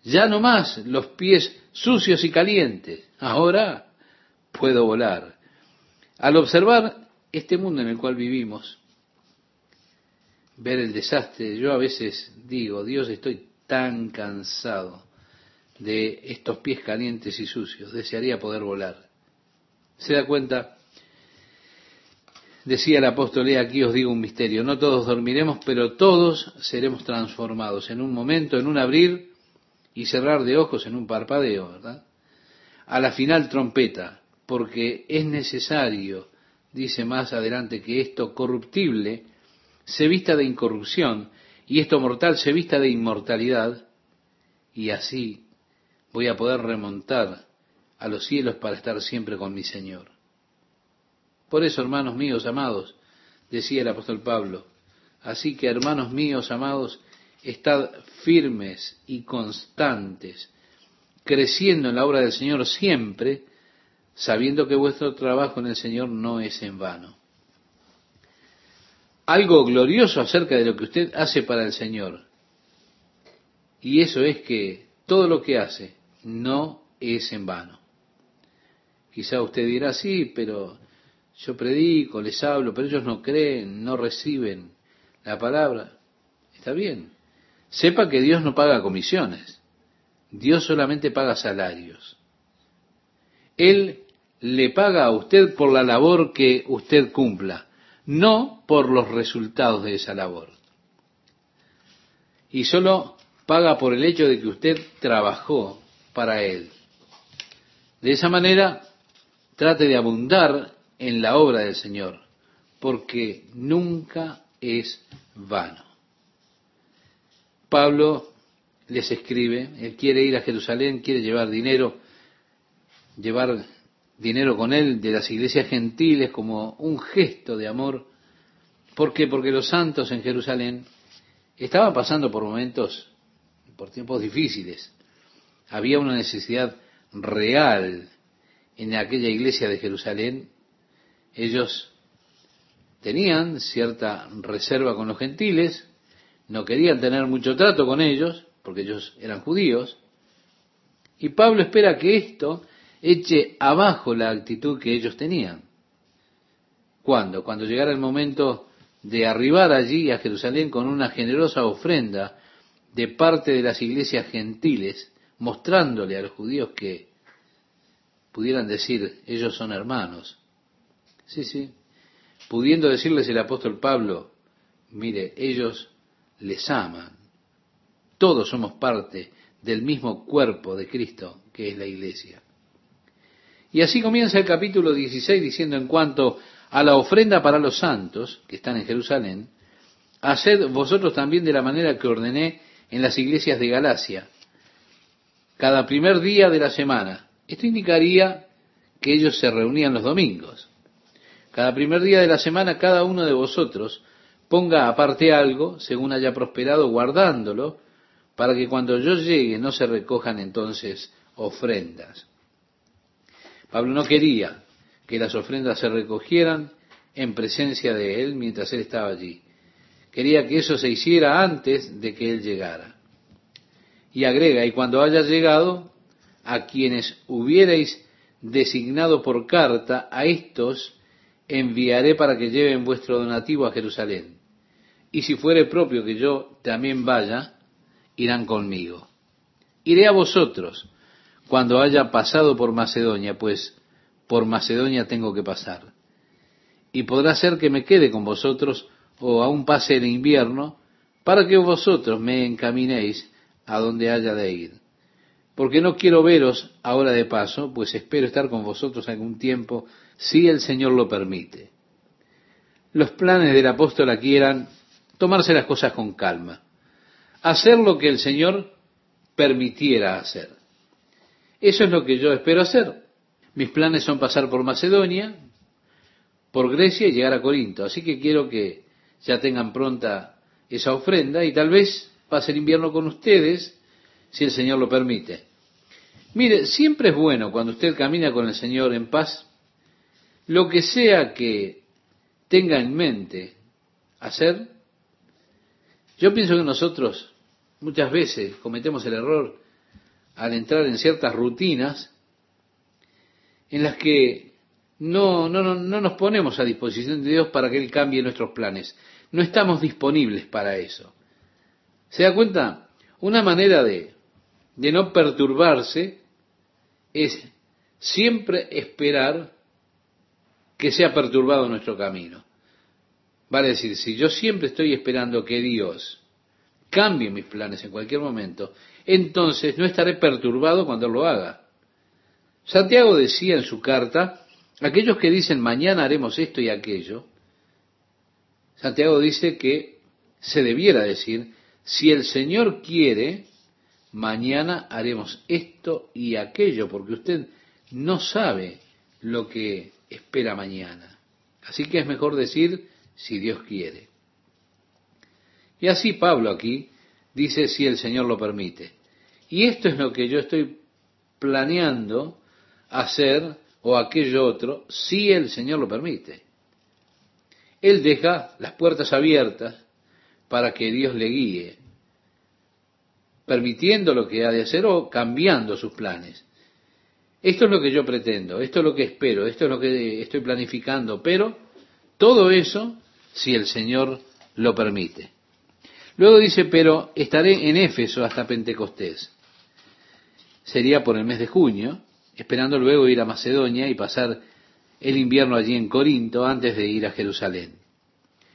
S1: Ya no más los pies sucios y calientes. Ahora puedo volar. Al observar este mundo en el cual vivimos, ver el desastre, yo a veces digo, Dios, estoy tan cansado de estos pies calientes y sucios, desearía poder volar. ¿Se da cuenta? Decía el apóstol, aquí os digo un misterio, no todos dormiremos, pero todos seremos transformados en un momento, en un abrir y cerrar de ojos, en un parpadeo, ¿verdad? A la final trompeta, porque es necesario, dice más adelante, que esto corruptible se vista de incorrupción y esto mortal se vista de inmortalidad, y así voy a poder remontar a los cielos para estar siempre con mi Señor. Por eso, hermanos míos amados, decía el apóstol Pablo, así que hermanos míos amados, estad firmes y constantes, creciendo en la obra del Señor siempre, sabiendo que vuestro trabajo en el Señor no es en vano. Algo glorioso acerca de lo que usted hace para el Señor. Y eso es que todo lo que hace no es en vano. Quizá usted dirá, sí, pero yo predico, les hablo, pero ellos no creen, no reciben la palabra. Está bien. Sepa que Dios no paga comisiones. Dios solamente paga salarios. Él le paga a usted por la labor que usted cumpla, no por los resultados de esa labor. y solo paga por el hecho de que usted trabajó para Él. De esa manera, trate de abundar en la obra del Señor, porque nunca es vano. Pablo les escribe, él quiere ir a Jerusalén, quiere llevar dinero, llevar dinero con él de las iglesias gentiles como un gesto de amor. ¿Por qué? Porque los santos en Jerusalén estaban pasando por momentos, por tiempos difíciles. Había una necesidad real en aquella iglesia de Jerusalén. Ellos tenían cierta reserva con los gentiles, no querían tener mucho trato con ellos, porque ellos eran judíos, y Pablo espera que esto eche abajo la actitud que ellos tenían. ¿Cuándo? Cuando llegara el momento de arribar allí a Jerusalén con una generosa ofrenda de parte de las iglesias gentiles, mostrándole a los judíos que pudieran decir, ellos son hermanos. Sí, sí. Pudiendo decirles el apóstol Pablo, mire, ellos les aman. Todos somos parte del mismo cuerpo de Cristo, que es la iglesia. Y así comienza el capítulo 16 diciendo en cuanto a la ofrenda para los santos que están en Jerusalén, haced vosotros también de la manera que ordené en las iglesias de Galacia, cada primer día de la semana. Esto indicaría que ellos se reunían los domingos. Cada primer día de la semana cada uno de vosotros ponga aparte algo, según haya prosperado, guardándolo, para que cuando yo llegue no se recojan entonces ofrendas. Pablo no quería que las ofrendas se recogieran en presencia de él mientras él estaba allí. Quería que eso se hiciera antes de que él llegara. Y agrega, y cuando haya llegado, a quienes hubierais designado por carta, a estos enviaré para que lleven vuestro donativo a Jerusalén y si fuere propio que yo también vaya, irán conmigo. Iré a vosotros cuando haya pasado por Macedonia, pues por Macedonia tengo que pasar. Y podrá ser que me quede con vosotros o aún pase el invierno, para que vosotros me encaminéis a donde haya de ir. Porque no quiero veros ahora de paso, pues espero estar con vosotros algún tiempo, si el Señor lo permite. Los planes del apóstol aquí eran tomarse las cosas con calma, hacer lo que el Señor permitiera hacer. Eso es lo que yo espero hacer. Mis planes son pasar por Macedonia, por Grecia y llegar a Corinto. Así que quiero que ya tengan pronta esa ofrenda y tal vez pase el invierno con ustedes, si el Señor lo permite. Mire, siempre es bueno cuando usted camina con el Señor en paz, lo que sea que tenga en mente hacer, yo pienso que nosotros muchas veces cometemos el error al entrar en ciertas rutinas en las que no, no, no, no nos ponemos a disposición de Dios para que Él cambie nuestros planes. No estamos disponibles para eso. ¿Se da cuenta? Una manera de, de no perturbarse es siempre esperar que sea perturbado nuestro camino. Vale decir, si yo siempre estoy esperando que Dios cambie mis planes en cualquier momento, entonces no estaré perturbado cuando lo haga. Santiago decía en su carta, aquellos que dicen mañana haremos esto y aquello, Santiago dice que se debiera decir, si el Señor quiere, mañana haremos esto y aquello, porque usted no sabe lo que espera mañana. Así que es mejor decir, si Dios quiere. Y así Pablo aquí dice si el Señor lo permite. Y esto es lo que yo estoy planeando hacer o aquello otro si el Señor lo permite. Él deja las puertas abiertas para que Dios le guíe, permitiendo lo que ha de hacer o cambiando sus planes. Esto es lo que yo pretendo, esto es lo que espero, esto es lo que estoy planificando, pero todo eso si el Señor lo permite. Luego dice, pero estaré en Éfeso hasta Pentecostés. Sería por el mes de junio, esperando luego ir a Macedonia y pasar el invierno allí en Corinto antes de ir a Jerusalén.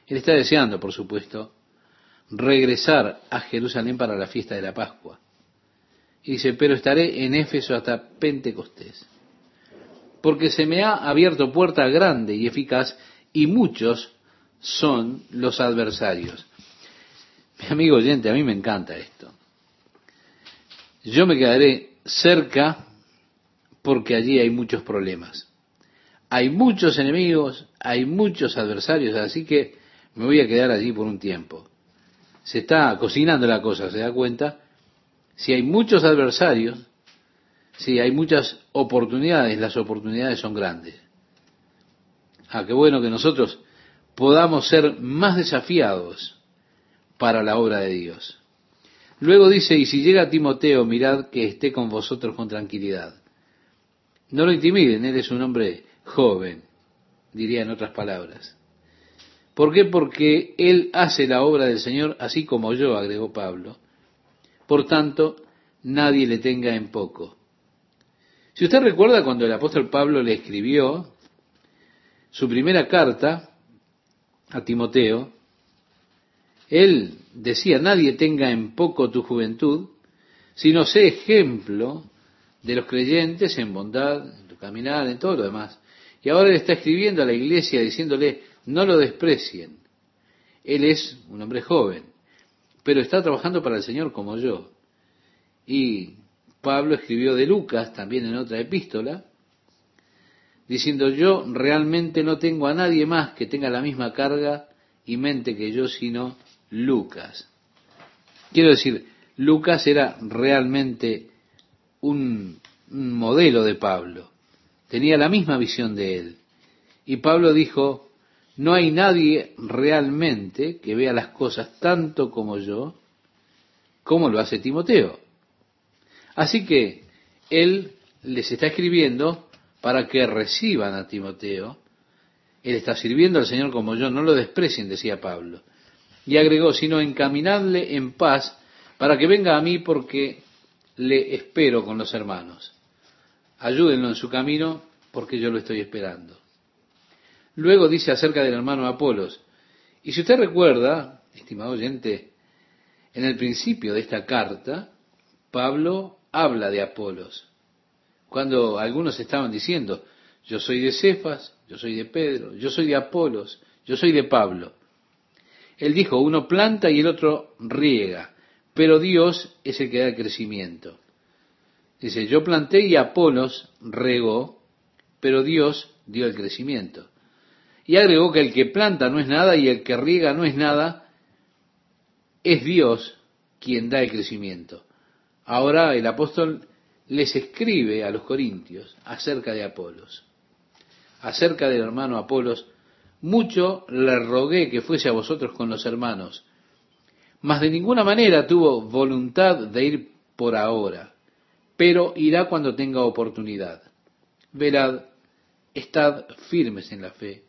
S1: Él está deseando, por supuesto, regresar a Jerusalén para la fiesta de la Pascua. Y dice, pero estaré en Éfeso hasta Pentecostés, porque se me ha abierto puerta grande y eficaz y muchos son los adversarios. Mi amigo oyente, a mí me encanta esto. Yo me quedaré cerca porque allí hay muchos problemas. Hay muchos enemigos, hay muchos adversarios, así que me voy a quedar allí por un tiempo. Se está cocinando la cosa, ¿se da cuenta? Si hay muchos adversarios, si hay muchas oportunidades, las oportunidades son grandes. Ah, qué bueno que nosotros podamos ser más desafiados para la obra de Dios. Luego dice, y si llega Timoteo, mirad que esté con vosotros con tranquilidad. No lo intimiden, él es un hombre joven, diría en otras palabras. ¿Por qué? Porque él hace la obra del Señor así como yo, agregó Pablo. Por tanto, nadie le tenga en poco. Si usted recuerda cuando el apóstol Pablo le escribió su primera carta a Timoteo, él decía, nadie tenga en poco tu juventud, sino sé ejemplo de los creyentes en bondad, en tu caminar, en todo lo demás. Y ahora él está escribiendo a la iglesia diciéndole, no lo desprecien. Él es un hombre joven, pero está trabajando para el Señor como yo. Y Pablo escribió de Lucas también en otra epístola, diciendo, yo realmente no tengo a nadie más que tenga la misma carga y mente que yo, sino Lucas. Quiero decir, Lucas era realmente un, modelo de Pablo, tenía la misma visión de él. Y Pablo dijo, no hay nadie realmente que vea las cosas tanto como yo, como lo hace Timoteo. Así que él les está escribiendo para que reciban a Timoteo. Él está sirviendo al Señor como yo, no lo desprecien, decía Pablo. Y agregó, sino encaminadle en paz para que venga a mí porque le espero con los hermanos. Ayúdenlo en su camino porque yo lo estoy esperando. Luego dice acerca del hermano Apolos, y si usted recuerda, estimado oyente, en el principio de esta carta, Pablo habla de Apolos. Cuando algunos estaban diciendo, yo soy de Cefas, yo soy de Pedro, yo soy de Apolos, yo soy de Pablo. Él dijo, uno planta y el otro riega, pero Dios es el que da el crecimiento. Dice, yo planté y Apolos regó, pero Dios dio el crecimiento. Y agregó que el que planta no es nada y el que riega no es nada, es Dios quien da el crecimiento. Ahora el apóstol les escribe a los corintios acerca de Apolos, acerca del hermano Apolos, mucho le rogué que fuese a vosotros con los hermanos, mas de ninguna manera tuvo voluntad de ir por ahora, pero irá cuando tenga oportunidad. Verad, estad firmes en la fe,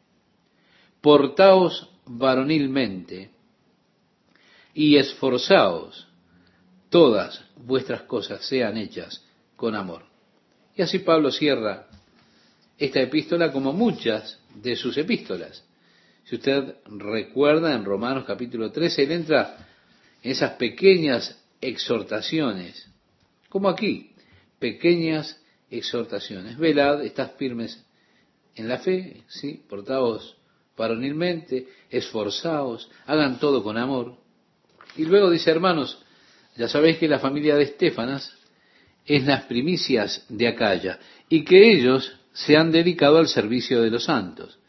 S1: portaos varonilmente y esforzaos, todas vuestras cosas sean hechas con amor. Y así Pablo cierra esta epístola como muchas de sus epístolas. Si usted recuerda en Romanos capítulo 13, él entra esas pequeñas exhortaciones, como aquí, pequeñas exhortaciones. Velad, estás firmes en la fe, ¿sí? portaos varonilmente, esforzaos, hagan todo con amor. Y luego dice, hermanos, ya sabéis que la familia de Estefanas es las primicias de Acaya y que ellos se han dedicado al servicio de los santos.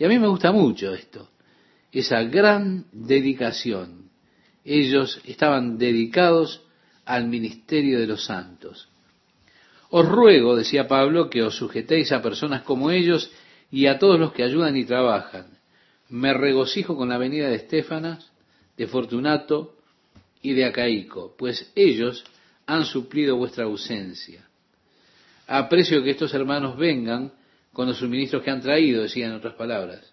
S1: Y a mí me gusta mucho esto, esa gran dedicación ellos estaban dedicados al ministerio de los santos. Os ruego, decía Pablo, que os sujetéis a personas como ellos y a todos los que ayudan y trabajan. Me regocijo con la venida de Estefanas, de Fortunato y de Acaico, pues ellos han suplido vuestra ausencia. Aprecio que estos hermanos vengan con los suministros que han traído, decía en otras palabras.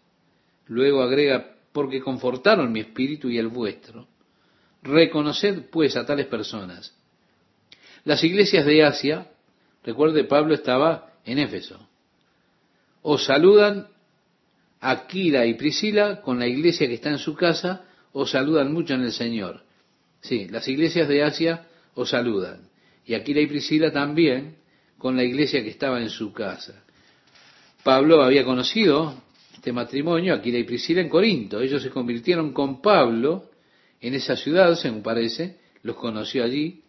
S1: Luego agrega, porque confortaron mi espíritu y el vuestro Reconoced pues a tales personas. Las iglesias de Asia, recuerde Pablo estaba en Éfeso, os saludan Aquila y Priscila con la iglesia que está en su casa, os saludan mucho en el Señor. Sí, las iglesias de Asia os saludan. Y Aquila y Priscila también con la iglesia que estaba en su casa. Pablo había conocido este matrimonio, Aquila y Priscila, en Corinto. Ellos se convirtieron con Pablo en esa ciudad, según parece, los conoció allí.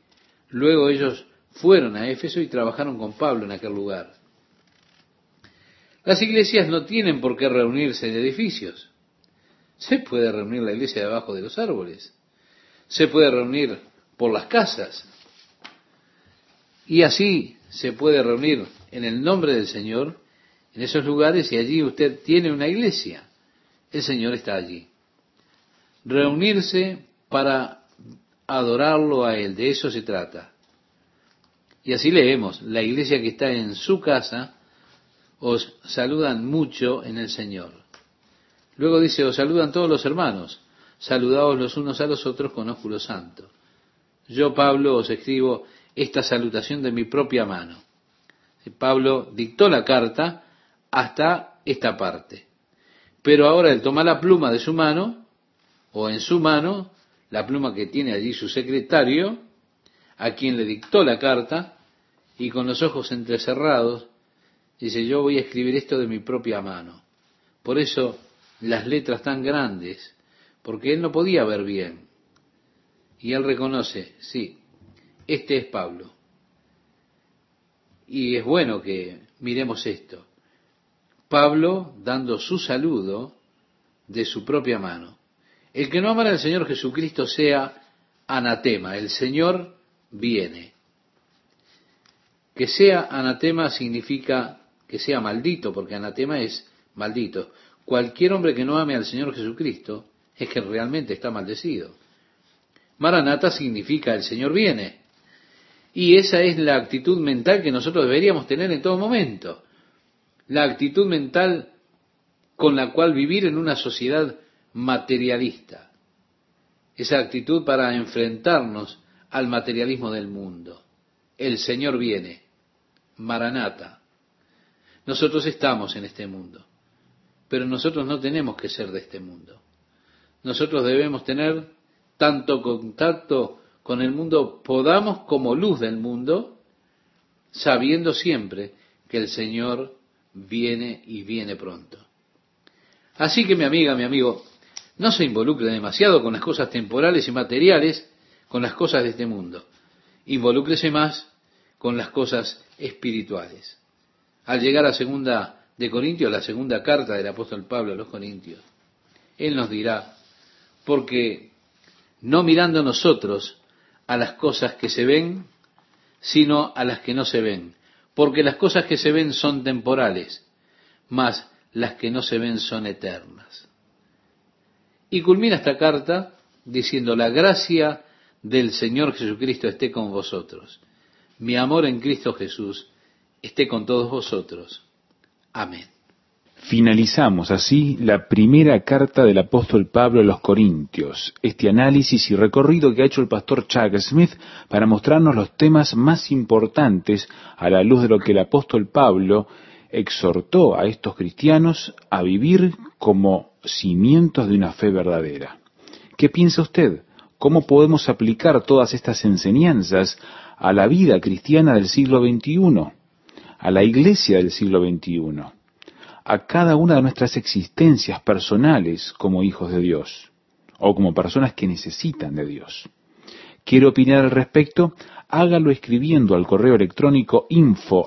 S1: Luego ellos fueron a Éfeso y trabajaron con Pablo en aquel lugar. Las iglesias no tienen por qué reunirse en edificios. Se puede reunir la iglesia debajo de los árboles. Se puede reunir por las casas. Y así se puede reunir en el nombre del Señor en esos lugares y allí usted tiene una iglesia. El Señor está allí. Reunirse para adorarlo a Él, de eso se trata. Y así leemos, la iglesia que está en su casa os saludan mucho en el Señor. Luego dice, os saludan todos los hermanos, saludaos los unos a los otros con ósculo santo. Yo, Pablo, os escribo esta salutación de mi propia mano. Pablo dictó la carta hasta esta parte. Pero ahora él toma la pluma de su mano, o en su mano, la pluma que tiene allí su secretario, a quien le dictó la carta, y con los ojos entrecerrados, dice, yo voy a escribir esto de mi propia mano. Por eso las letras tan grandes, porque él no podía ver bien. Y él reconoce, sí, este es Pablo. Y es bueno que miremos esto. Pablo dando su saludo de su propia mano. El que no amara al Señor Jesucristo sea anatema. El Señor viene. Que sea anatema significa que sea maldito, porque anatema es maldito. Cualquier hombre que no ame al Señor Jesucristo es que realmente está maldecido. Maranata significa el Señor viene. Y esa es la actitud mental que nosotros deberíamos tener en todo momento la actitud mental con la cual vivir en una sociedad materialista. Esa actitud para enfrentarnos al materialismo del mundo. El Señor viene. Maranata. Nosotros estamos en este mundo, pero nosotros no tenemos que ser de este mundo. Nosotros debemos tener tanto contacto con el mundo podamos como luz del mundo, sabiendo siempre que el Señor viene y viene pronto. Así que mi amiga, mi amigo, no se involucre demasiado con las cosas temporales y materiales, con las cosas de este mundo. Involúcrese más con las cosas espirituales. Al llegar a segunda de Corintios, la segunda carta del apóstol Pablo a los Corintios, él nos dirá, porque no mirando nosotros a las cosas que se ven, sino a las que no se ven, porque las cosas que se ven son temporales, mas las que no se ven son eternas. Y culmina esta carta diciendo, la gracia del Señor Jesucristo esté con vosotros. Mi amor en Cristo Jesús esté con todos vosotros. Amén.
S2: Finalizamos así la primera carta del apóstol Pablo a los Corintios, este análisis y recorrido que ha hecho el pastor Chuck Smith para mostrarnos los temas más importantes a la luz de lo que el apóstol Pablo exhortó a estos cristianos a vivir como cimientos de una fe verdadera. ¿Qué piensa usted? ¿Cómo podemos aplicar todas estas enseñanzas a la vida cristiana del siglo XXI, a la iglesia del siglo XXI? A cada una de nuestras existencias personales como hijos de Dios o como personas que necesitan de Dios. ¿Quiere opinar al respecto? Hágalo escribiendo al correo electrónico info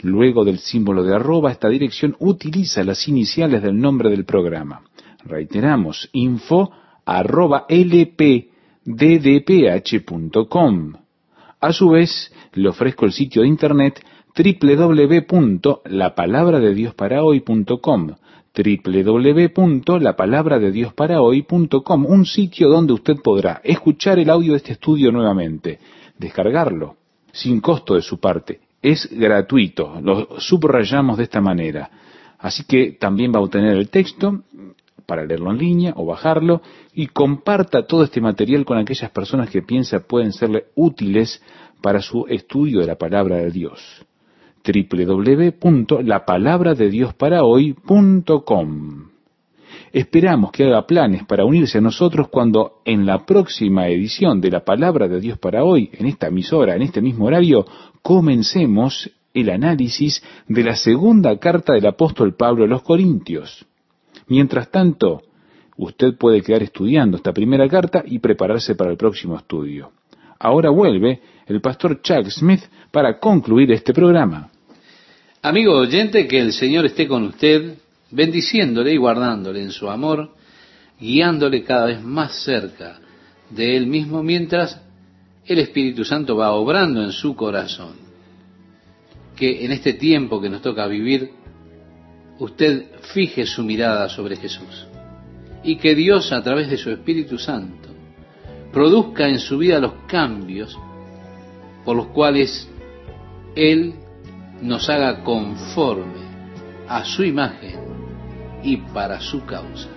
S2: Luego del símbolo de arroba, esta dirección utiliza las iniciales del nombre del programa. Reiteramos, info a su vez, le ofrezco el sitio de internet www.lapalabradediosparahoy.com www.lapalabradediosparahoy.com un sitio donde usted podrá escuchar el audio de este estudio nuevamente, descargarlo, sin costo de su parte. Es gratuito, lo subrayamos de esta manera. Así que también va a obtener el texto para leerlo en línea o bajarlo y comparta todo este material con aquellas personas que piensa pueden serle útiles para su estudio de la palabra de Dios. www.lapalabradediosparahoy.com. Esperamos que haga planes para unirse a nosotros cuando en la próxima edición de la Palabra de Dios para hoy, en esta emisora, en este mismo horario, comencemos el análisis de la segunda carta del apóstol Pablo a los Corintios. Mientras tanto, usted puede quedar estudiando esta primera carta y prepararse para el próximo estudio. Ahora vuelve el pastor Chuck Smith para concluir este programa.
S1: Amigo oyente, que el Señor esté con usted, bendiciéndole y guardándole en su amor, guiándole cada vez más cerca de Él mismo mientras el Espíritu Santo va obrando en su corazón. Que en este tiempo que nos toca vivir, usted fije su mirada sobre Jesús y que Dios a través de su Espíritu Santo produzca en su vida los cambios por los cuales Él nos haga conforme a su imagen y para su causa.